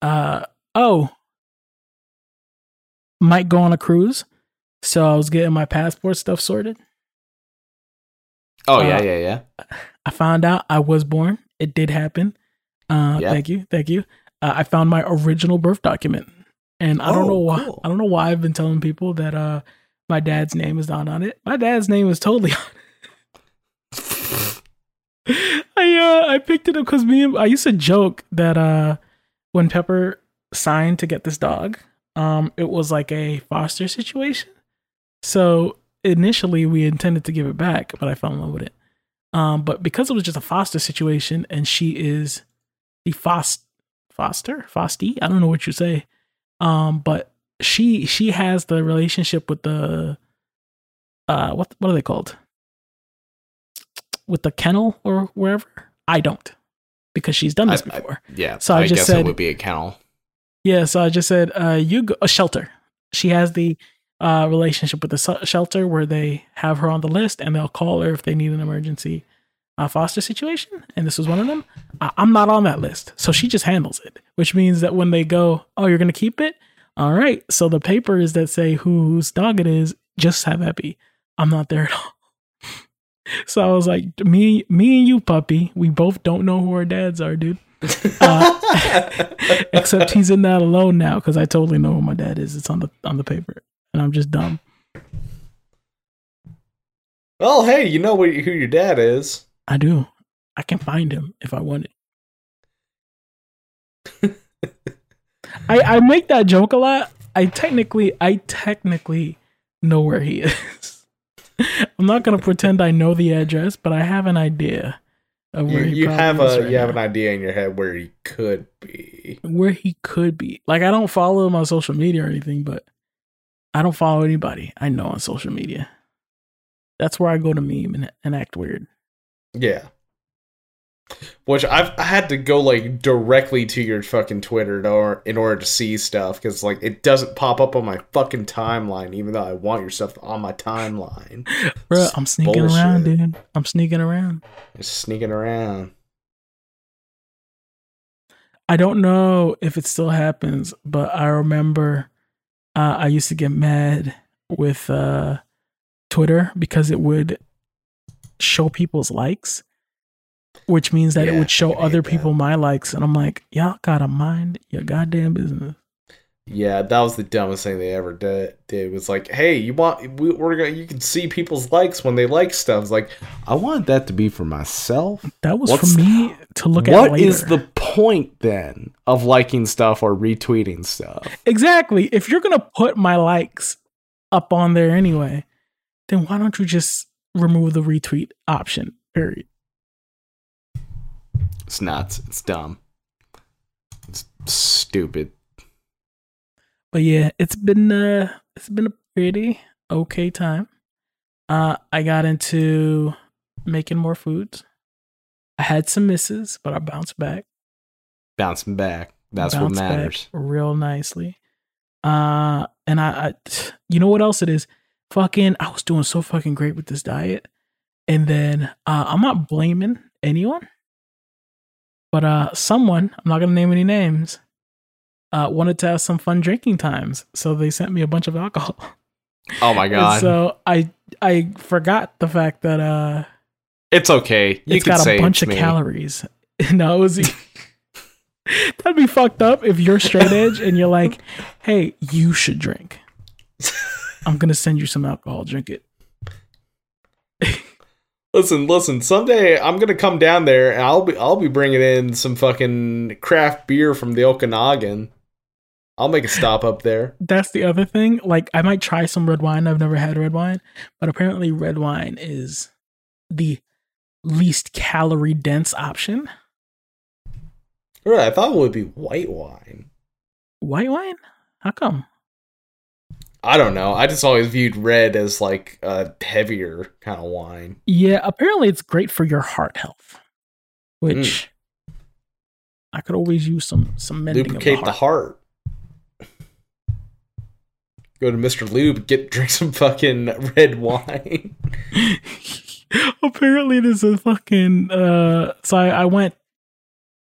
uh Oh, might go on a cruise. So I was getting my passport stuff sorted. Oh Uh, yeah, yeah, yeah. I found out I was born. It did happen. Uh, Yeah. Thank you, thank you. Uh, I found my original birth document, and I don't Oh, know why. cool. I don't know why I've been telling people that uh, my dad's name is not on it. My dad's name is totally on. it. I uh, I picked it up because me and I used to joke that uh, when Pepper signed to get this dog, um, it was like a foster situation. So initially we intended to give it back, but I fell in love with it. Um, but because it was just a foster situation and she is the foster foster fosty, I don't know what you say. Um, but she she has the relationship with the uh what what are they called? With the kennel or wherever? I don't. Because she's done this I- I- before. Yeah. So I just guess said- it would be a kennel. Yeah, so I just said, uh, you go a shelter. She has the uh, relationship with the shelter where they have her on the list and they'll call her if they need an emergency uh, foster situation. And this was one of them. I- I'm not on that list, so she just handles it, which means that when they go, oh, you're gonna keep it. All right. So the papers that say whose dog it is just have Epi. I'm not there at all. So I was like, me, me and you, puppy. We both don't know who our dads are, dude. Uh, Except he's in that alone now because I totally know who my dad is. It's on the on the paper, and I'm just dumb. well, hey, you know what, who your dad is. I do. I can find him if I want it. I I make that joke a lot. I technically I technically know where he is. I'm not gonna pretend I know the address, but I have an idea of You, where he you have a right you have an idea in your head where he could be. where he could be. Like I don't follow him on social media or anything, but I don't follow anybody I know on social media. That's where I go to meme and, and act weird. Yeah. Which I've I had to go like directly to your fucking Twitter in order, in order to see stuff because like it doesn't pop up on my fucking timeline, even though I want your stuff on my timeline. Bro, It's I'm sneaking around, dude. I'm sneaking around. Just sneaking around. I don't know if it still happens, but I remember uh, I used to get mad with uh, Twitter because it would show people's likes, which means that it would show other that. people my likes, and I'm like, y'all gotta mind your goddamn business. Yeah, that was the dumbest thing they ever did. Did was like, hey, you want we, we're gonna you can see people's likes when they like stuff. It's like I want that to be for myself. That was What's- for me to look at What later. is the point then of liking stuff or retweeting stuff? exactly? If you're gonna put my likes up on there anyway, then why don't you just remove the retweet option? Period. It's nuts. It's dumb. It's stupid. But yeah, it's been uh it's been a pretty okay time. Uh I got into making more foods. I had some misses, but I bounced back. Bouncing back. That's what Bounced back matters. real nicely. Uh and I, I you know what else it is? Fucking I was doing so fucking great with this diet. And then uh I'm not blaming anyone. But uh someone, I'm not gonna name any names, uh wanted to have some fun drinking times. So they sent me a bunch of alcohol. Oh my And god. so I I forgot the fact that uh it's okay. You it's got a bunch of me. calories. no, it was that'd be fucked up if you're straight edge and you're like, hey, you should drink. I'm gonna send you some alcohol, drink it. Listen, listen. Someday I'm gonna come down there and I'll be I'll be bringing in some fucking craft beer from the Okanagan. I'll make a stop up there. That's the other thing. Like I might try some red wine. I've never had red wine, but apparently red wine is the least calorie dense option. Right, I thought it would be white wine. White wine? How come? I don't know. I just always viewed red as like a heavier kind of wine. Yeah, apparently it's great for your heart health, hmm. which I could always use some some mending Lubricate of the the heart. heart. Go to Mr. Lube, get drink some fucking red wine. apparently, there's a fucking. Uh, so I, I went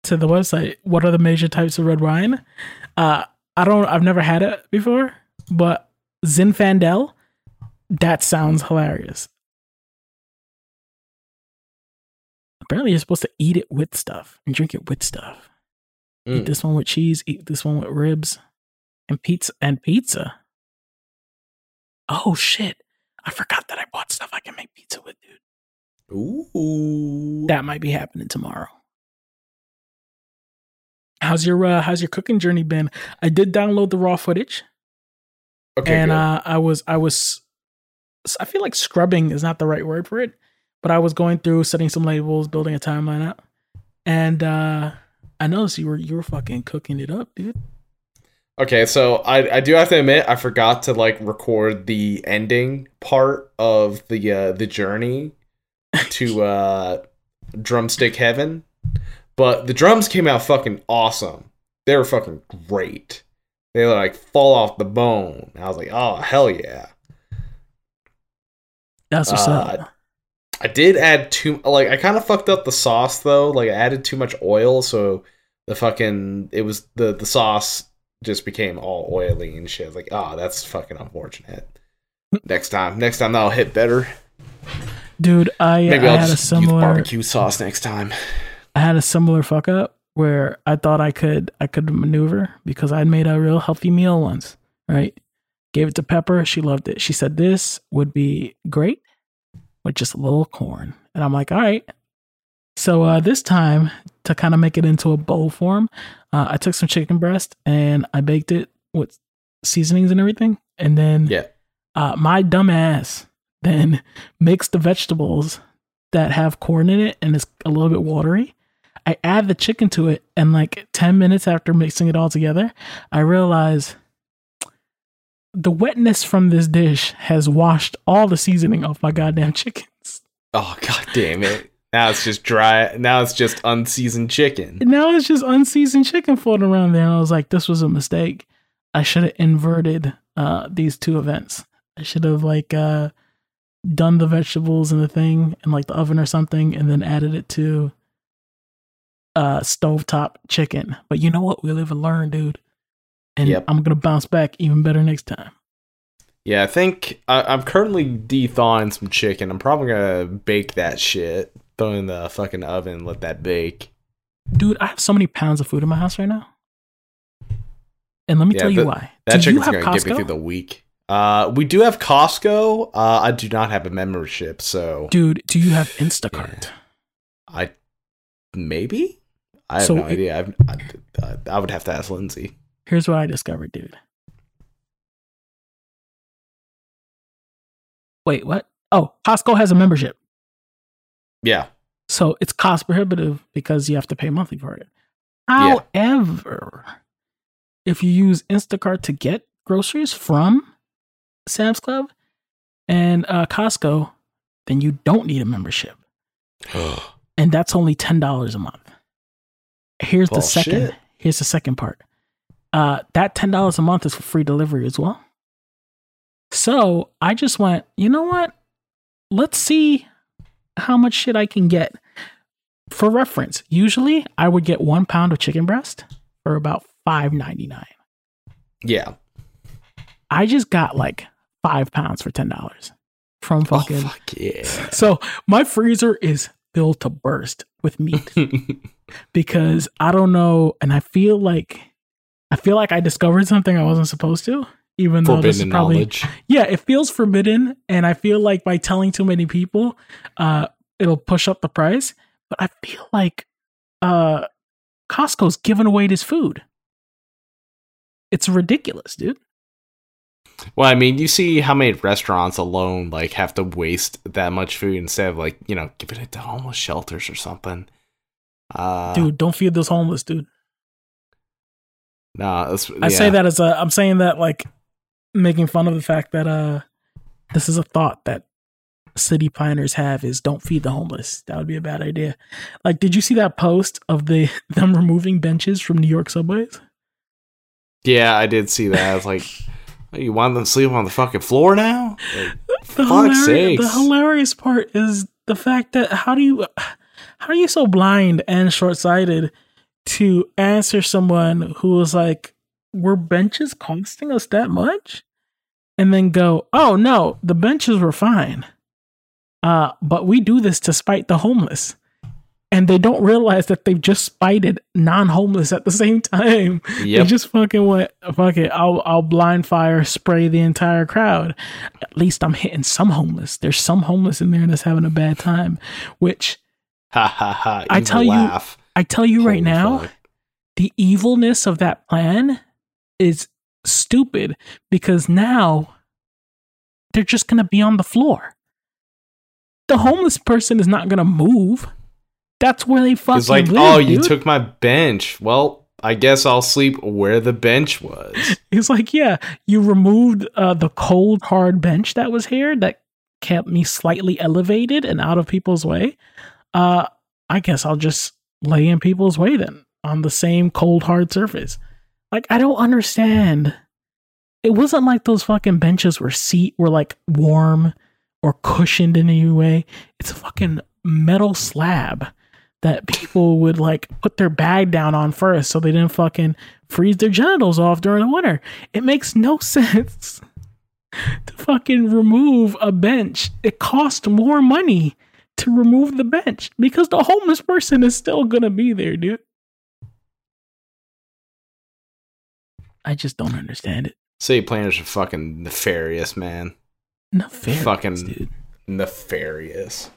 to the website. What are the major types of red wine? Uh, I don't. I've never had it before, but Zinfandel, that sounds hilarious. Apparently, you're supposed to eat it with stuff and drink it with stuff. Eat Mm. this one with cheese. Eat this one with ribs, and pizza and pizza. Oh shit! I forgot that I bought stuff I can make pizza with, dude. Ooh. That might be happening tomorrow. How's your uh, How's your cooking journey been? I did download the raw footage. Okay. and good. uh, I was I was I feel like scrubbing is not the right word for it, but I was going through setting some labels, building a timeline out, and uh, I noticed you were you were fucking cooking it up, dude. Okay, so I I do have to admit I forgot to like record the ending part of the uh the journey to uh drumstick heaven. But the drums came out fucking awesome. They were fucking great. They like fall off the bone. I was like, "Oh, hell yeah." That's what's Uh, up. I did add too like I kind of fucked up the sauce though. Like I added too much oil, so the fucking it was the the sauce just became all oily and shit. Like, oh, that's fucking unfortunate. next time, next time that'll hit better. Dude, I, Maybe I I'll had a just use similar barbecue sauce next time. I had a similar fuck up where I thought I could I could maneuver because I'd made a real healthy meal once, right? Gave it to Pepper, she loved it. She said this would be great with just a little corn. And I'm like, all right. So uh, this time, to kind of make it into a bowl form, uh, I took some chicken breast and I baked it with seasonings and everything. And then Yeah. uh, my dumb ass then mixed the vegetables that have corn in it and it's a little bit watery. I add the chicken to it, and like 10 minutes after mixing it all together, I realize the wetness from this dish has washed all the seasoning off my goddamn chickens. Oh god damn it. Now it's just dry now it's just unseasoned chicken. Now it's just unseasoned chicken floating around there. And I was like, this was a mistake. I should have inverted uh, these two events. I should have like uh, done the vegetables in the thing in like the oven or something, and then added it to uh, stovetop chicken. But you know what? We live and learn, dude. And Yep. I'm gonna bounce back even better next time. Yeah, I think I, I'm currently de-thawing some chicken. I'm probably gonna bake that shit. Throw it in the fucking oven, let that bake. Dude, I have so many pounds of food in my house right now. And let me Yeah, tell you why. That Do you chicken's have gonna get me Costco? through the week. Uh, we do have Costco. Uh, I do not have a membership, so Dude, do you have Instacart? I maybe I have So no it- idea. I've, I, I would have to ask Lindsay. Here's what I discovered, dude. Wait, what? Oh, Costco has a membership. Yeah, So it's cost prohibitive because you have to pay monthly for it. Yeah. However, if you use Instacart to get groceries from Sam's Club and uh, Costco, then you don't need a membership. And that's only $10 a month. Here's the second. Bullshit. Here's the second part. Uh, that $10 a month is for free delivery as well. So I just went, you know what? Let's see how much shit I can get. For reference, usually I would get one pound of chicken breast for about five ninety nine. yeah. I just got like five pounds for ten dollars from Oh fucking. fuck yeah. so my freezer is filled to burst with meat because I don't know, and I feel like I feel like I discovered something I wasn't supposed to. Even though this is Forbidden probably knowledge. yeah, it feels forbidden, and I feel like by telling too many people, uh, it'll push up the price. But I feel like uh, Costco's giving away this food. It's ridiculous, dude. Well, I mean, you see how many restaurants alone like have to waste that much food instead of like you know giving it to homeless shelters or something. Uh, Dude, don't feed those homeless, dude. nah, that's, I say that as a, I'm saying that like making fun of the fact that uh, this is a thought that city planners have is don't feed the homeless. That would be a bad idea. Like, did you see that post of the them removing benches from New York subways? Yeah, I did see that. I was like, "Oh, you want them to sleep on the fucking floor now? Like, the, fuck's hilarious, the hilarious part is the fact that how do you how are you so blind and short-sighted to answer someone who was like were benches costing us that much? And then go, oh no, the benches were fine. Uh, but we do this to spite the homeless. And they don't realize that they've just spited non-homeless at the same time. They just fucking went, fuck it, I'll I'll blind fire spray the entire crowd. At least I'm hitting some homeless. There's some homeless in there that's having a bad time. Which Ha ha ha. I tell you- I tell you right now, fuck. the evilness of that plan is stupid because now they're just going to be on the floor. The homeless person is not going to move. That's where they fucking It's like, live, oh, you took my bench. Well, I guess I'll sleep where the bench was. It's like, yeah, you removed uh, the cold, hard bench that was here that kept me slightly elevated and out of people's way. Uh, I guess I'll just lay in people's way then on the same cold, hard surface. Like, I don't understand. It wasn't like those fucking benches were seat were like warm or cushioned in any way. It's a fucking metal slab that people would like put their bag down on first so they didn't fucking freeze their genitals off during the winter. It makes no sense to fucking remove a bench. It costs more money to remove the bench because the homeless person is still gonna be there, dude. I just don't understand it. City planners are fucking nefarious, man. Nefarious, Fucking- dude. Nefarious.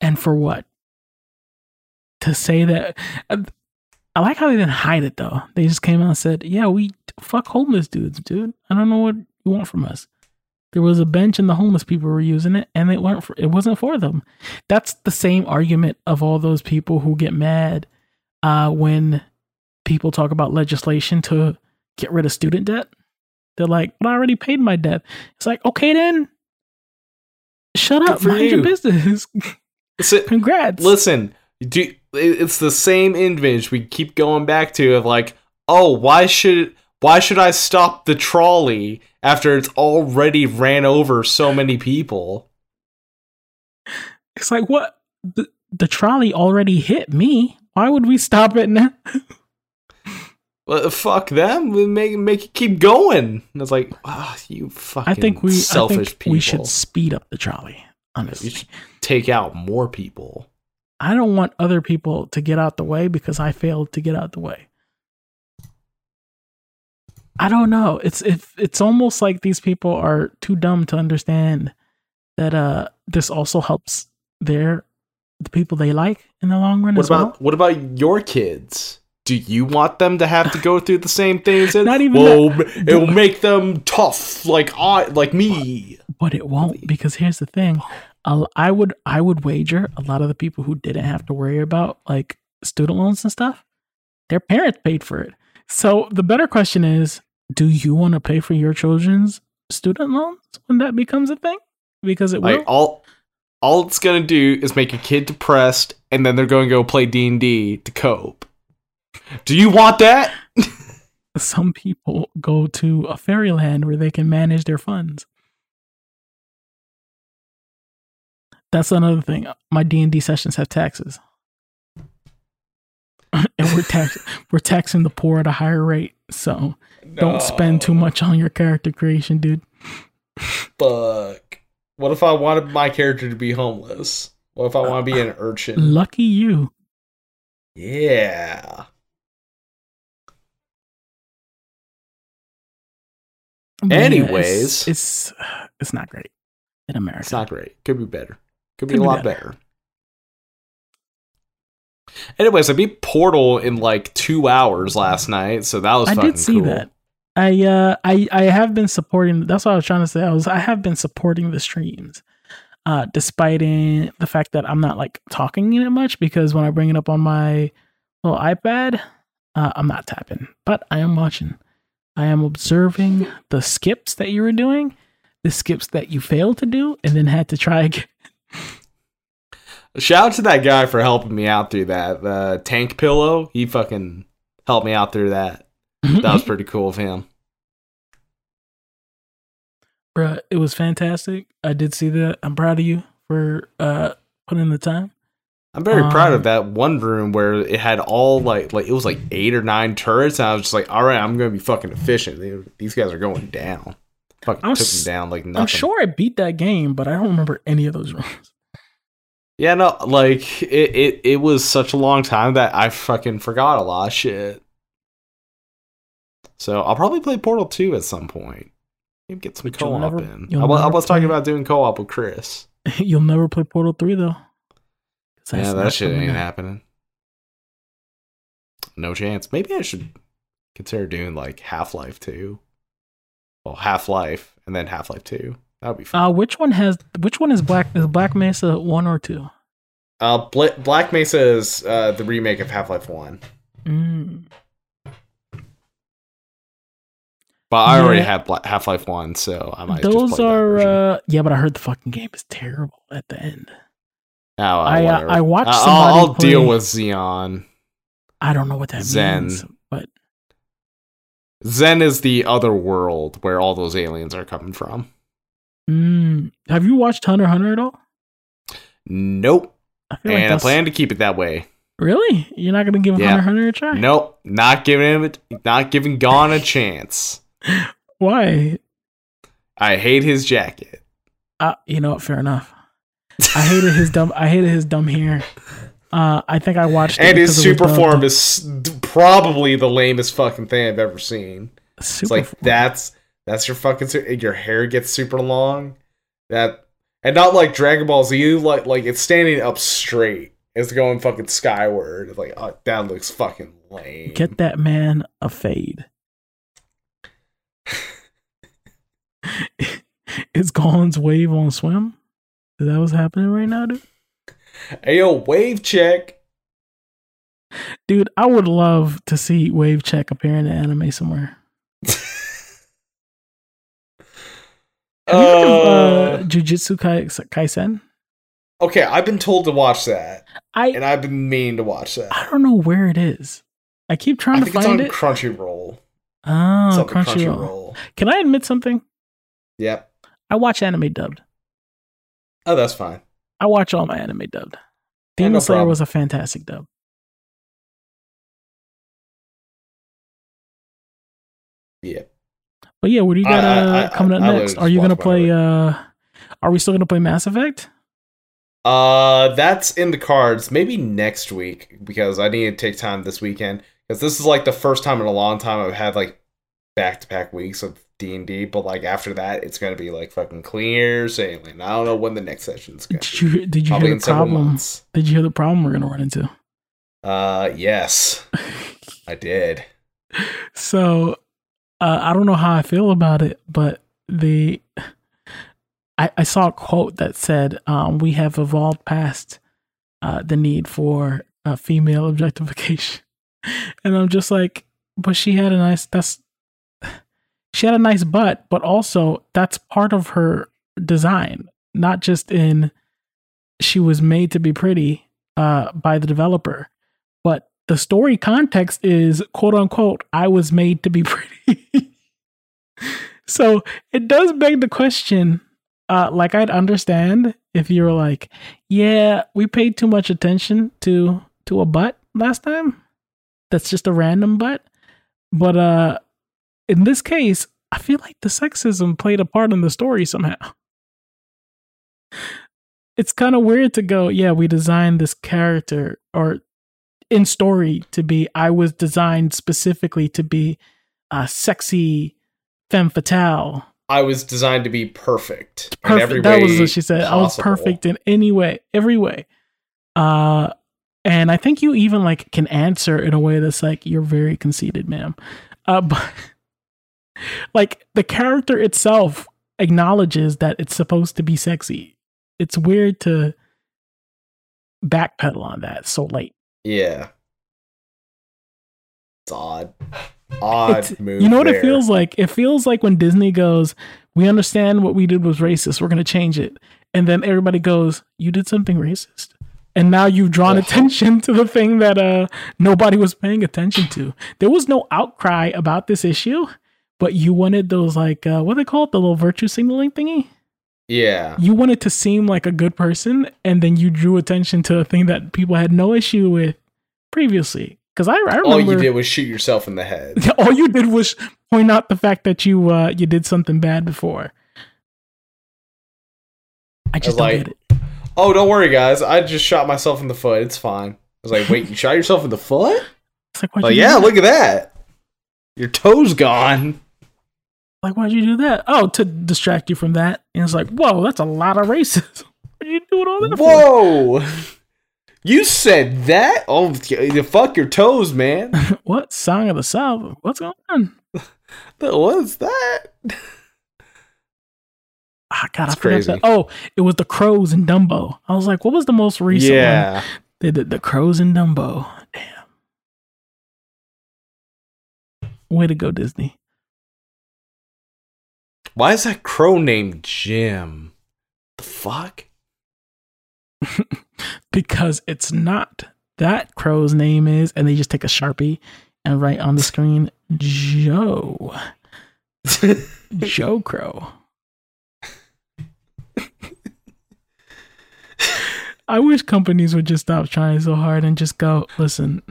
And for what? To say that. I like how they didn't hide it though. They just came out and said, "Yeah, we fuck homeless dudes, dude. I don't know what you want from us." There was a bench and the homeless people were using it, and it weren't. For, it wasn't for them. That's the same argument of all those people who get mad uh, when people talk about legislation to get rid of student debt. They're like, "But I already paid my debt." It's like, okay, then shut Good up, mind your business. A- Congrats. listen, do it's the same image we keep going back to of like, oh, why should why should I stop the trolley after it's already ran over so many people? It's like what the, the trolley already hit me. Why would we stop it now? Well, fuck them. We Make make it keep going. And it's like, ah, you fucking I think we I selfish think people. we should speed up the trolley. Honestly, take out more people. I don't want other people to get out the way because I failed to get out the way. I don't know. It's if it's almost like these people are too dumb to understand that uh this also helps their the people they like in the long run What as about well. what about your kids? Do you want them to have to go through the same things? Not even Well, it'll make them tough, like I, like me. but it won't because here's the thing i would i would wager a lot of the people who didn't have to worry about like student loans and stuff their parents paid for it so the better question is do you want to pay for your children's student loans when that becomes a thing because it will Like all, all it's gonna do is make a kid depressed, and then they're going to go play D and D to cope. Do you want that? some people go to a fairyland where they can manage their funds that's another thing my d&d sessions have taxes and we're tax we're taxing the poor at a higher rate so don't spend too much on your character creation dude Fuck. What if I wanted my character to be homeless? What if I want to be an uh, urchin? lucky you Yeah. Anyways. it's, it's not great in america It's not great. Could be better. Could be a be lot better. better. Anyways, I beat Portal in like two hours last night, so that was. I did see cool. that. I uh I I have been supporting that's what I was trying to say. I was I have been supporting the streams. Uh despite in the fact that I'm not like talking in it much because when I bring it up on my little iPad, uh, I'm not tapping. But I am watching. I am observing the skips that you were doing, the skips that you failed to do and then had to try again. Shout out to that guy for helping me out through that. The tank pillow, he fucking helped me out through that. That was pretty cool of him. Bruh, it was fantastic. I did see that. I'm proud of you for uh putting the time. I'm very proud Um, of that one room where it had all like like it was like eight or nine turrets, and I was just like, all right, I'm gonna be fucking efficient. They- These guys are going down. Fucking I'm took them down like nothing. I'm sure I beat that game, but I don't remember any of those rooms. Yeah, no, like it, it it was such a long time that I fucking forgot a lot of shit. So I'll probably play Portal 2 at some point. Maybe get some co-op never- in. I was, I was talking about doing co-op with Chris. You'll never play Portal 3 though. Yeah, that shit ain't out. happening. No chance. Maybe I should consider doing like Half-Life 2. Well, Half-Life and then Half-Life 2. That would be fun. Uh, which one has which one is Black is Black Mesa one or two? Uh, Bla- Black Mesa is uh, the remake of Half-Life 1. Mm. But I already Yeah. had Bla- Half-Life 1, so I might just Those are uh yeah, but I heard the fucking game is terrible at the end. Oh, I, uh. I watched I'll- I'll, deal with Xen. I don't know what that Xen. means, but Xen is the other world where all those aliens are coming from. mm, have you watched Hunter Hunter at all? Nope. I feel like I plan to keep it that way. really. You're not gonna give Yeah. Hunter Hunter a try? Nope. Not giving him it not giving Gon a chance. Why? I hate his jacket. Uh, you know what? Fair enough. I hated his dumb. I hated his dumb hair. Uh, I think I watched. it and his super form is probably the lamest fucking thing I've ever seen. It's like form. that's that's your fucking your hair gets super long. That and not like Dragon Ball Z like like it's standing up straight. It's going fucking skyward. It's like oh, that looks fucking lame. Get that man a fade. Is Gon's wave on swim? Is that what's happening right now, dude? Hey yo, wave check. Dude, I would love to see Wave Check appear in an anime somewhere. Have you heard of uh, Uh, Jujutsu Kaisen? okay, I've been told to watch that, I and I've been meaning to watch that. I don't know where it is. I keep I trying to think it's find on it. Crunchyroll. It's Oh, on Crunchyroll. Oh, Crunchyroll. Can I admit something? Yep. I watch anime dubbed. Oh, that's fine. I watch all my anime dubbed. Yeah, Demon no Slayer problem. was a fantastic dub. Yeah. But yeah, what do you I- got uh, I- I- coming up I next? would Are you gonna play? uh Are we still gonna play Mass Effect? Uh, that's in the cards. Maybe next week because I need to take time this weekend because this is like the first time in a long time I've had like back to back weeks of D and D. But like after that, it's gonna be like fucking clear sailing. I don't know when the next session's gonna. Did be. you did you Probably hear the problem? Did you hear the problem we're gonna run into? Uh, yes, I did. so uh, I don't know how I feel about it, but the I, I saw a quote that said, um, "We have evolved past uh, the need for uh, female objectification," and I'm just like, "But she had a nice that's she had a nice butt, but also that's part of her design, not just in she was made to be pretty uh, by the developer, but the story context is quote unquote I was made to be pretty." so it does beg the question uh like i'd understand if you were like yeah we paid too much attention to to a butt last time that's just a random butt but uh in this case i feel like the sexism played a part in the story somehow it's kind of weird to go yeah we designed this character or in story to be i was designed specifically to be a sexy femme fatale I was designed to be perfect. in perfect. that was what she said. I was perfect in any way, every way. Uh, and I think you even like can answer in a way that's like you're very conceited, ma'am. Uh, but like the character itself acknowledges that it's supposed to be sexy. It's weird to backpedal on that so late. Yeah. It's odd. Odd It's- move. you know what there. it feels like? It feels like when Disney goes, "We understand what we did was racist. We're going to change it," and then everybody goes, "You did something racist," and now you've drawn attention to the thing that uh nobody was paying attention to. There was no outcry about this issue, but you wanted those like uh, what they call it, the little virtue signaling thingy. Yeah. You wanted to seem like a good person, and then you drew attention to a thing that people had no issue with previously. Because I, I remember All you did was shoot yourself in the head. all you did was point out the fact that you uh, you did something bad before. I just don't like- get it. Oh, don't worry, guys. I just shot myself in the foot. It's fine. I was like, wait, you shot yourself in the foot? It's like, Like, yeah, that? look at that. Your toe's gone. Like, why'd you do that? Oh, to distract you from that. And it's like, whoa, that's a lot of racism. What are you doing all that for? Whoa. You said that? Oh, fuck your toes, man. What song of the South? What's going on? What's that? Ah, God, I forgot crazy. that. Oh, it was the Crows and Dumbo. I was like, what was the most recent one? Yeah. They did the Crows and Dumbo. Damn. Way to go, Disney. Why is that crow named Jim? The fuck? Because it's not. That crow's name is, and they just take a Sharpie and write on the screen, Joe. Joe Crow. I wish companies would just stop trying so hard and just go, listen.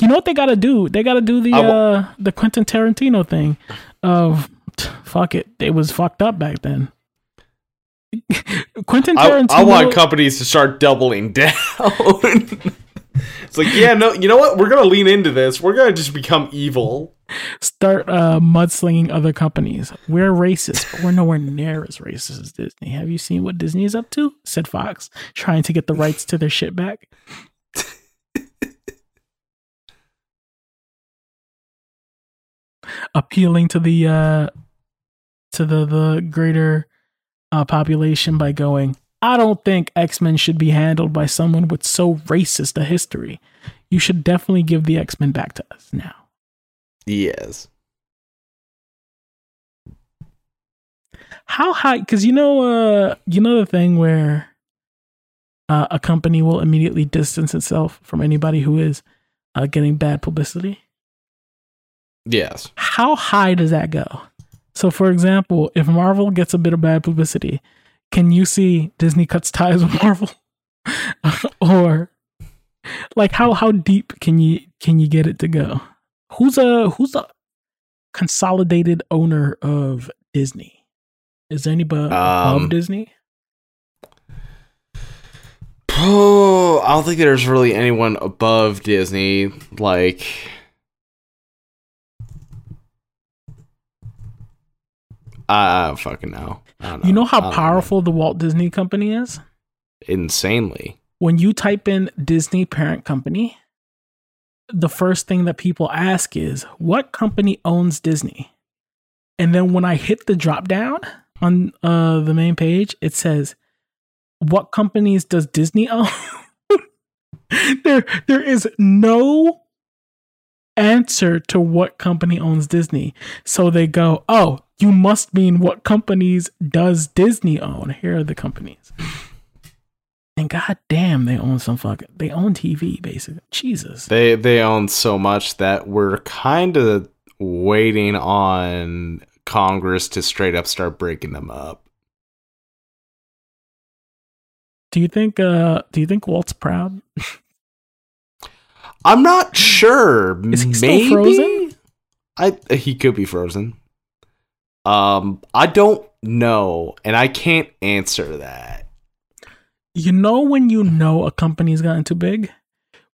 You know what they gotta do? They gotta do the uh the Quentin Tarantino thing of fuck it. It was fucked up back then. Quentin I, Tarantino I want companies to start doubling down. it's like, yeah, no, you know what? We're gonna lean into this. We're gonna just become evil. start uh, mudslinging other companies. We're racist, but we're nowhere near as racist as Disney. Have you seen what Disney is up to? Said Fox, trying to get the rights to their shit back. Appealing to the uh, to the the greater uh, population by going. I don't think X Men should be handled by someone with so racist a history. You should definitely give the X Men back to us now. Yes. how high because you know uh you know the thing where uh, a company will immediately distance itself from anybody who is uh, getting bad publicity Yes. how high does that go so for example if marvel gets a bit of bad publicity can you see disney cuts ties with marvel? Or like how how deep can you can you get it to go? Who's a who's a consolidated owner of disney? Is there anybody Um, above disney? Oh, I don't think there's really anyone above Disney. Like, I don't fucking know. I don't you know how powerful the walt disney company is? Insanely. when you type in disney parent company the first thing that people ask is what company owns disney? And then when i hit the drop down on uh, the main page it says what companies does disney own? There there is no answer to what company owns disney. So they go oh you must mean what companies does disney own. Here are the companies. And god damn they own some fucking they own tv basically. Jesus. They they own so much that we're kind of waiting on Congress to straight up start breaking them up. do you think uh do you think walt's proud I'm not sure. Is he still frozen? I he could be frozen. Um, I don't know, and I can't answer that. You know when you know a company's gotten too big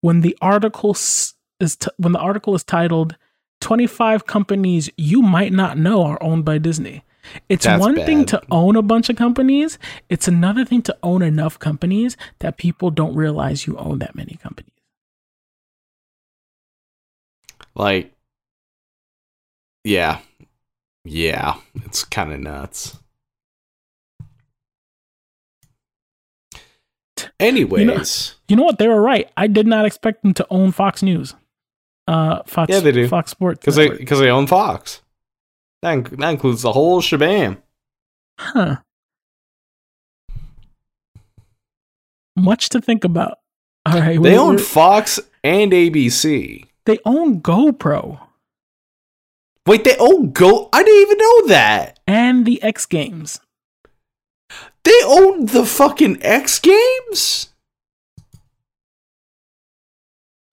when the article is t- when the article is titled 25 companies you might not know are owned by Disney. It's That's one thing to own a bunch of companies, it's another thing to own enough companies that people don't realize you own that many companies. Like, yeah, yeah, it's kind of nuts. Anyways, You know what? They were right. I did not expect them to own Fox News. Uh Fox Yeah, they do. Fox Sports. because they because they own Fox, that inc- that includes the whole shebang. Huh. Much to think about. All right. They own Fox and ABC. They own GoPro Wait, they own Go? I didn't even know that. and the X Games. They own the fucking X Games.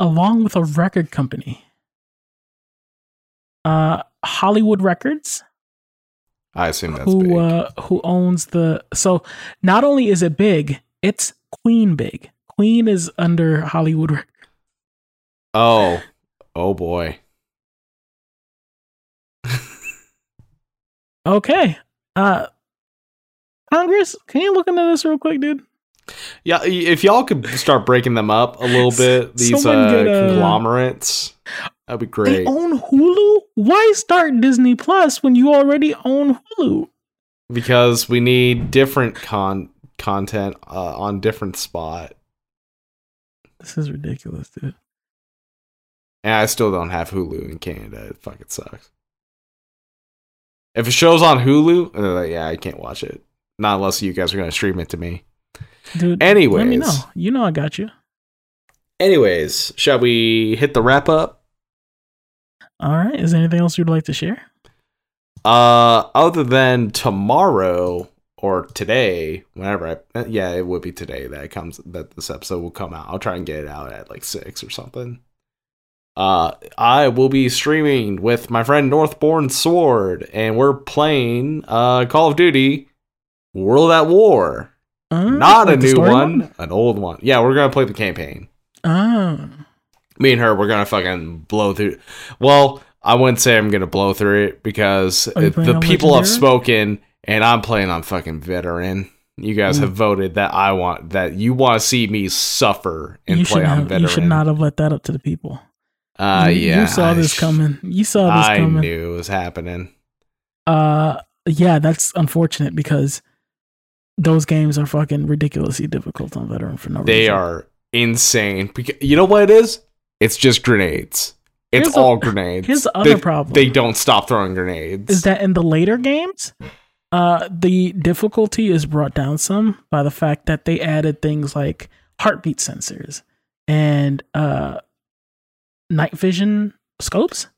along with a record company. Uh, Hollywood Records, I assume that's who big. uh, who owns the. So not only is it big, it's Queen big. Queen is under Hollywood Records. oh, oh boy. Okay. Uh, Congress, can you look into this real quick, dude? Yeah, if y'all could start breaking them up a little bit, these uh, get a- conglomerates, that'd be They great. own Hulu. Why start Disney Plus when you already own Hulu? Because we need different con content uh, on different spot, This is ridiculous, dude. And I still don't have Hulu in Canada. It fucking sucks. If it shows on Hulu, uh, yeah, I can't watch it. Not unless you guys are gonna stream it to me. Dude, let me Anyways. know. You know I got you. Anyways, shall we hit the wrap up? All right. Is there anything else you'd like to share? Uh, other than tomorrow or today, whenever I, yeah, it would be today that comes that this episode will come out. I'll try and get it out at like six or something. Uh, I will be streaming with my friend Northborn Sword, and we're playing uh Call of Duty World at War. Uh, Not a new story one, an old one. Yeah, we're gonna play the campaign. Oh. me and her we're gonna fucking blow through well i wouldn't say i'm gonna blow through it because it- the people have spoken and i'm playing on fucking veteran you guys Mm. have voted that i want that you want to see me suffer and you play on have, veteran you should not have let that up to the people. Uh you, yeah you saw I this coming. You saw this i coming. knew it was happening Uh, yeah, that's unfortunate because those games are fucking ridiculously difficult on veteran for no reason. they are insane because you know what it is it's just grenades it's Here's all grenades Here's the other they, problem. they don't stop throwing grenades is that in the later games, uh, the difficulty is brought down some by the fact that they added things like heartbeat sensors and uh, night vision scopes.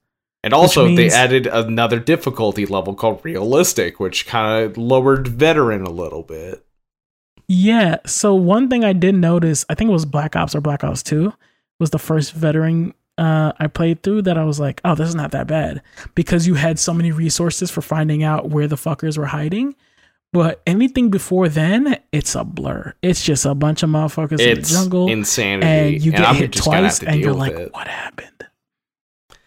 And also, means- they added another difficulty level called realistic, which kind of lowered veteran a little bit. Yeah. So one thing I did notice, I think it was Black Ops or Black Ops 2, was the first veteran uh, I played through that I was like, oh, this is not that bad because you had so many resources for finding out where the fuckers were hiding. But anything before then, it's a blur. It's just a bunch of motherfuckers in the It's jungle, insanity, and you get I'm hit just gonna have twice, and you're like, it. what happened?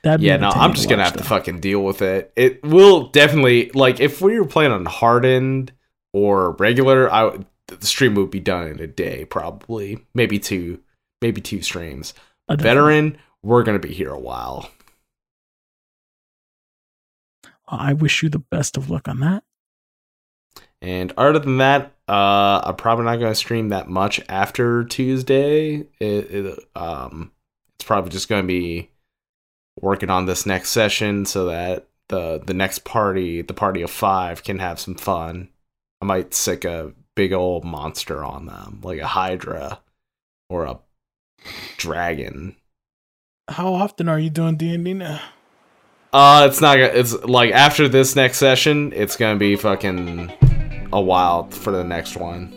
That'd be Yeah, no, I'm just gonna have to fucking deal with it. It will definitely like if we were playing on hardened or regular, I would- the stream would be done in a day, probably, maybe two, maybe two streams. Uh. Veteran, we're gonna be here a while. I wish you the best of luck on that. And other than that, uh, I'm probably not going to stream that much after Tuesday. It, it, um, it's probably just going to be working on this next session so that the the next party, the party of five, can have some fun. I might sick a big old monster on them, like a Hydra or a dragon. How often are you doing D and D now? Uh, it's not. It's like after this next session, it's gonna be fucking a while for the next one.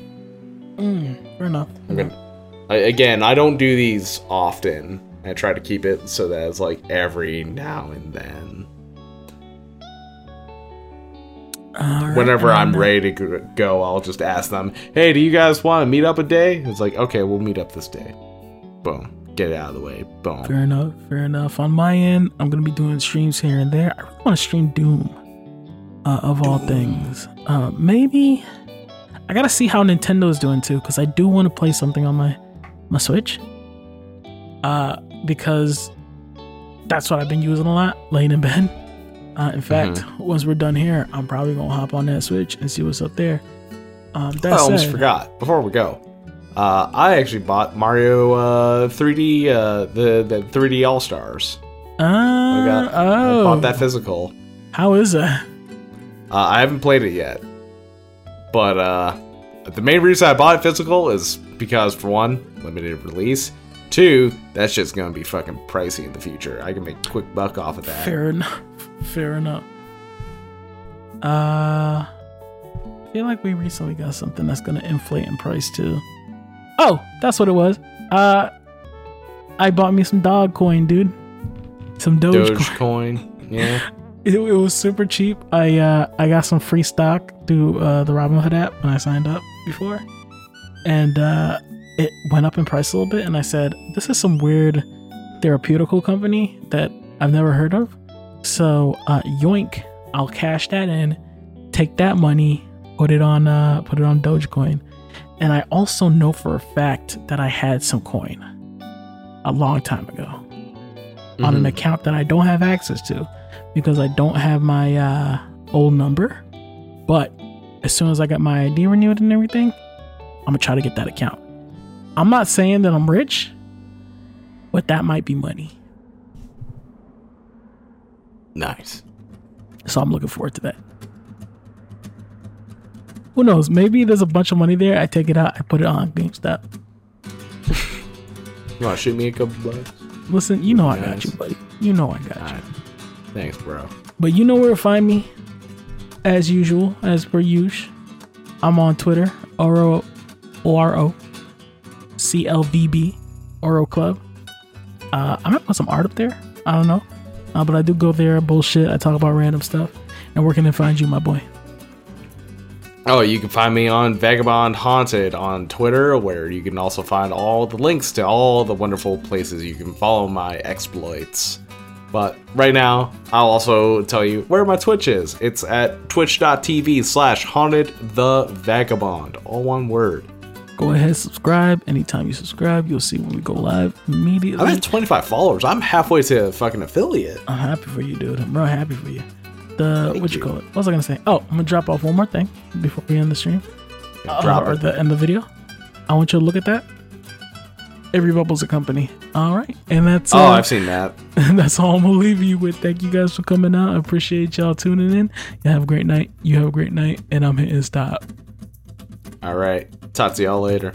Mm, fair enough. I'm gonna I, again. I don't do these often. I try to keep it so that it's like every now and then. Right, Whenever I'm ready to go, I'll just ask them, "Hey, do you guys want to meet up a day?" It's like, "Okay, we'll meet up this day." Boom, get it out of the way. Boom. Fair enough. Fair enough. On my end, I'm gonna be doing streams here and there. I really want to stream Doom, uh, of all things. Uh, maybe I gotta see how Nintendo's doing too, because I do want to play something on my my Switch. Uh, because that's what I've been using a lot, laying in bed. Uh, in fact, Mm-hmm. once we're done here, I'm probably gonna hop on that Switch and see what's up there. Um, that I almost said- forgot. Before we go, uh, I actually bought Mario uh, 3D, uh, the the 3D All Stars. Uh, I got, oh, I bought that physical. how is that? Uh, I haven't played it yet, but uh, the main reason I bought it physical is because for one, limited release. Two, that shit's gonna be fucking pricey in the future. I can make quick buck off of that. Fair enough. Fair enough. Uh, feel like we recently got something that's gonna inflate in price too. Oh, that's what it was. Uh, I bought me some dog coin, dude. Some Doge, coin. Dogecoin. Yeah. It, it was super cheap. I uh I got some free stock through uh, the Robinhood app when I signed up before, and uh, it went up in price a little bit. And I said, "This is some weird therapeutical company that I've never heard of." So uh, yoink, I'll cash that in, take that money, put it on uh, put it on Dogecoin, and I also know for a fact that I had some coin a long time ago on an Mhm. account that I don't have access to because I don't have my uh, old number. But as soon as I got my ID renewed and everything, I'm gonna try to get that account. I'm not saying that I'm rich, but that might be money. Nice. So I'm looking forward to that. Who knows? Maybe there's a bunch of money there. I take it out. I put it on GameStop. You want to shoot me a couple bucks? Listen, you know I got you, buddy. You know I got you. Alright. Thanks, bro. But you know where to find me, as usual, as per usual. I'm on Twitter, Oro, O R O, C L V B, Oro Club. Uh, I might put some art up there. I don't know, uh, but I do go there, bullshit. I talk about random stuff. And where can I find you, my boy? Oh, you can find me on Vagabond Haunted on Twitter, where you can also find all the links to all the wonderful places you can follow my exploits. But right now, I'll also tell you where my Twitch is. It's at twitch.tv slash haunted the vagabond. All one word. Go ahead, subscribe. Anytime you subscribe, you'll see when we go live immediately. I'm at 25 followers. I'm halfway to a fucking affiliate. I'm happy for you, dude. I'm real happy for you. The Thank what you you. call it? What was I gonna say? Oh, I'm gonna drop off one more thing before we end the stream. Uh, Drop or it. the end the video. I want you to look at that. Every Bubble's a company. All right. And that's Oh. I've seen that. that's all I'm going to leave you with. Thank you guys for coming out. I appreciate y'all tuning in. You have a great night. You have a great night. And I'm hitting stop. All right. Talk to y'all later.